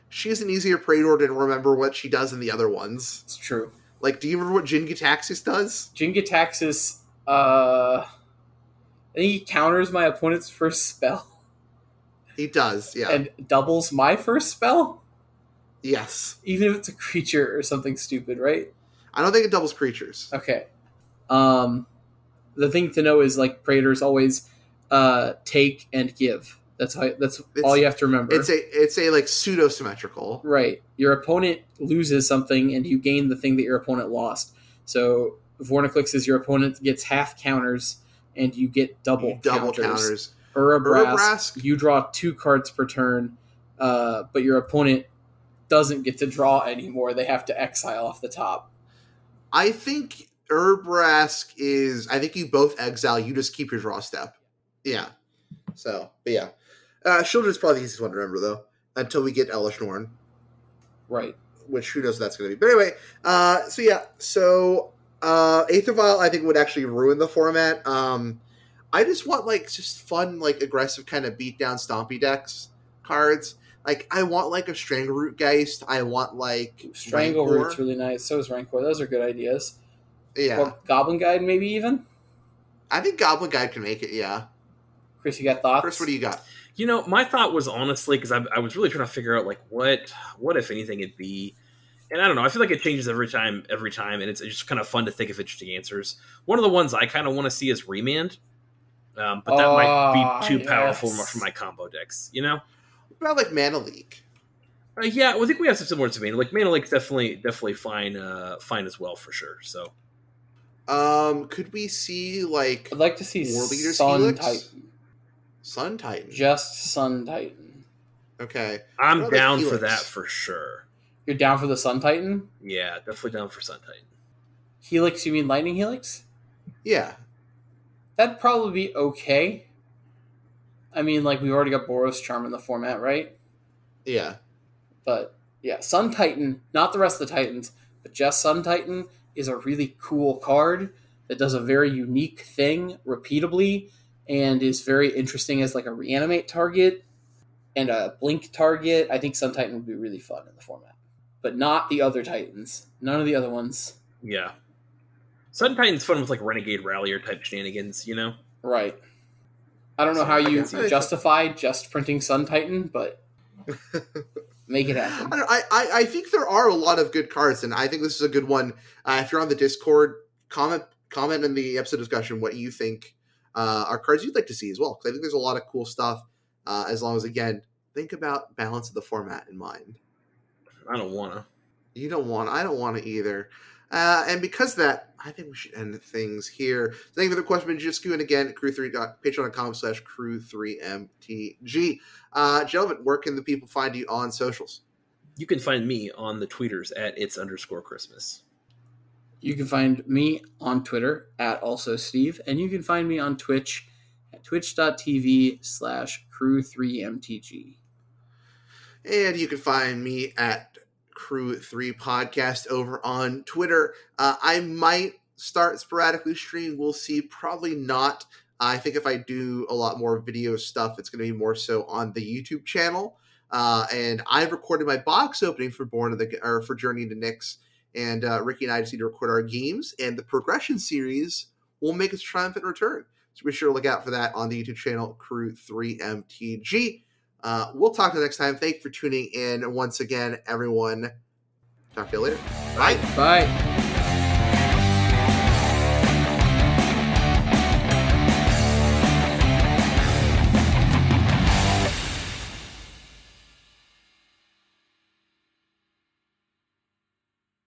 She's an easier Praetor to remember what she does in the other ones. It's true. Like, do you remember what Jin Gitaxias does? Jin-Gitaxias, uh, Think he counters my opponent's first spell [LAUGHS] He does, yeah. and doubles my first spell, yes. even if it's a creature or something stupid, right? I don't think it doubles creatures. Okay. Um, the thing to know is like Praetors always uh take and give. That's how. That's It's- all you have to remember. It's a it's a like pseudo symmetrical. Right. Your opponent loses something and you gain the thing that your opponent lost. So Vorinclex is your opponent gets half counters and you get double, Double counters. counters. Urabrask, Urabrask- you draw two cards per turn, uh, but your opponent doesn't get to draw anymore. They have to exile off the top. I think Urabrask is. I think you both exile. You just keep your draw step. Yeah. So, but yeah, uh, Sheoldred's probably the easiest one to remember though. Until we get Elesh Norn, Right. which who knows what that's going to be. But anyway, uh, so yeah, so uh, Aether Vial I think would actually ruin the format. Um, I just want like just fun, like aggressive kind of beat down stompy decks cards. Like I want like a Strangleroot Geist. I want like Strangle Rancor. Root's really nice. So is Rancor. Those are good ideas. Yeah, Or Goblin Guide, maybe even. I think Goblin Guide can make it. Yeah. Chris, you got thoughts? Chris, what do you got? You know, my thought was honestly because I, I was really trying to figure out like what what if anything it'd be, and I don't know. I feel like it changes every time, every time, and it's just kind of fun to think of interesting answers. One of the ones I kind of want to see is remand, um, but that Ah, might be too powerful yes. for my combo decks. You know? What about like Mana Leak? Uh, yeah, well, I think we have some similar to Mana. Like Mana Leak's definitely definitely fine, uh, fine as well for sure. So Um, could we see like I'd like to see Warleader's Sun Helix? Titan. Sun Titan? Just Sun Titan. Okay. I'm What about down for that for sure. You're down for the Sun Titan? Yeah, definitely down for Sun Titan. Helix, you mean Lightning Helix? Yeah. That'd probably be okay. I mean, like, we already got Boros Charm in the format, right? Yeah. But yeah, Sun Titan, not the rest of the Titans, but just Sun Titan is a really cool card that does a very unique thing repeatably and is very interesting as like a reanimate target and a blink target. I think Sun Titan would be really fun in the format. But not the other Titans. None of the other ones. Yeah, Sun Titan's fun with like Renegade Rallier type shenanigans. You know? Right. I don't know how you guess I- justify just printing Sun Titan, but [LAUGHS] make it I, happen. don't, I, I I think there are a lot of good cards, and I think this is a good one. Uh, if you're on the Discord, comment comment in the episode discussion what you think uh, are cards you'd like to see as well. Because I think there's a lot of cool stuff. Uh, as long as again, think about balance of the format in mind. I don't wanna. You don't want. I don't want to either. Uh, and because of that, I think we should end things here. Thank you for the question, Jisku, and again, crew3. Patreon.com slash crew3mtg. Uh, gentlemen, where can the people find you on socials? You can find me on the tweeters at it's underscore Christmas. You can find me on Twitter at also Steve, and you can find me on Twitch at twitch.tv slash crew3mtg. And you can find me at Crew3 Podcast over on Twitter. Uh, I might start sporadically streaming. We'll see. Probably not. I think if I do a lot more video stuff, it's going to be more so on the YouTube channel. Uh, and I've recorded my box opening for Born of the or for Journey to Nyx, and uh, Ricky and I just need to record our games, and the progression series will make its triumphant return. So be sure to look out for that on the YouTube channel Crew3MTG. Uh, we'll talk to you next time. Thank you for tuning in once again, everyone. Talk to you later. Bye. Bye.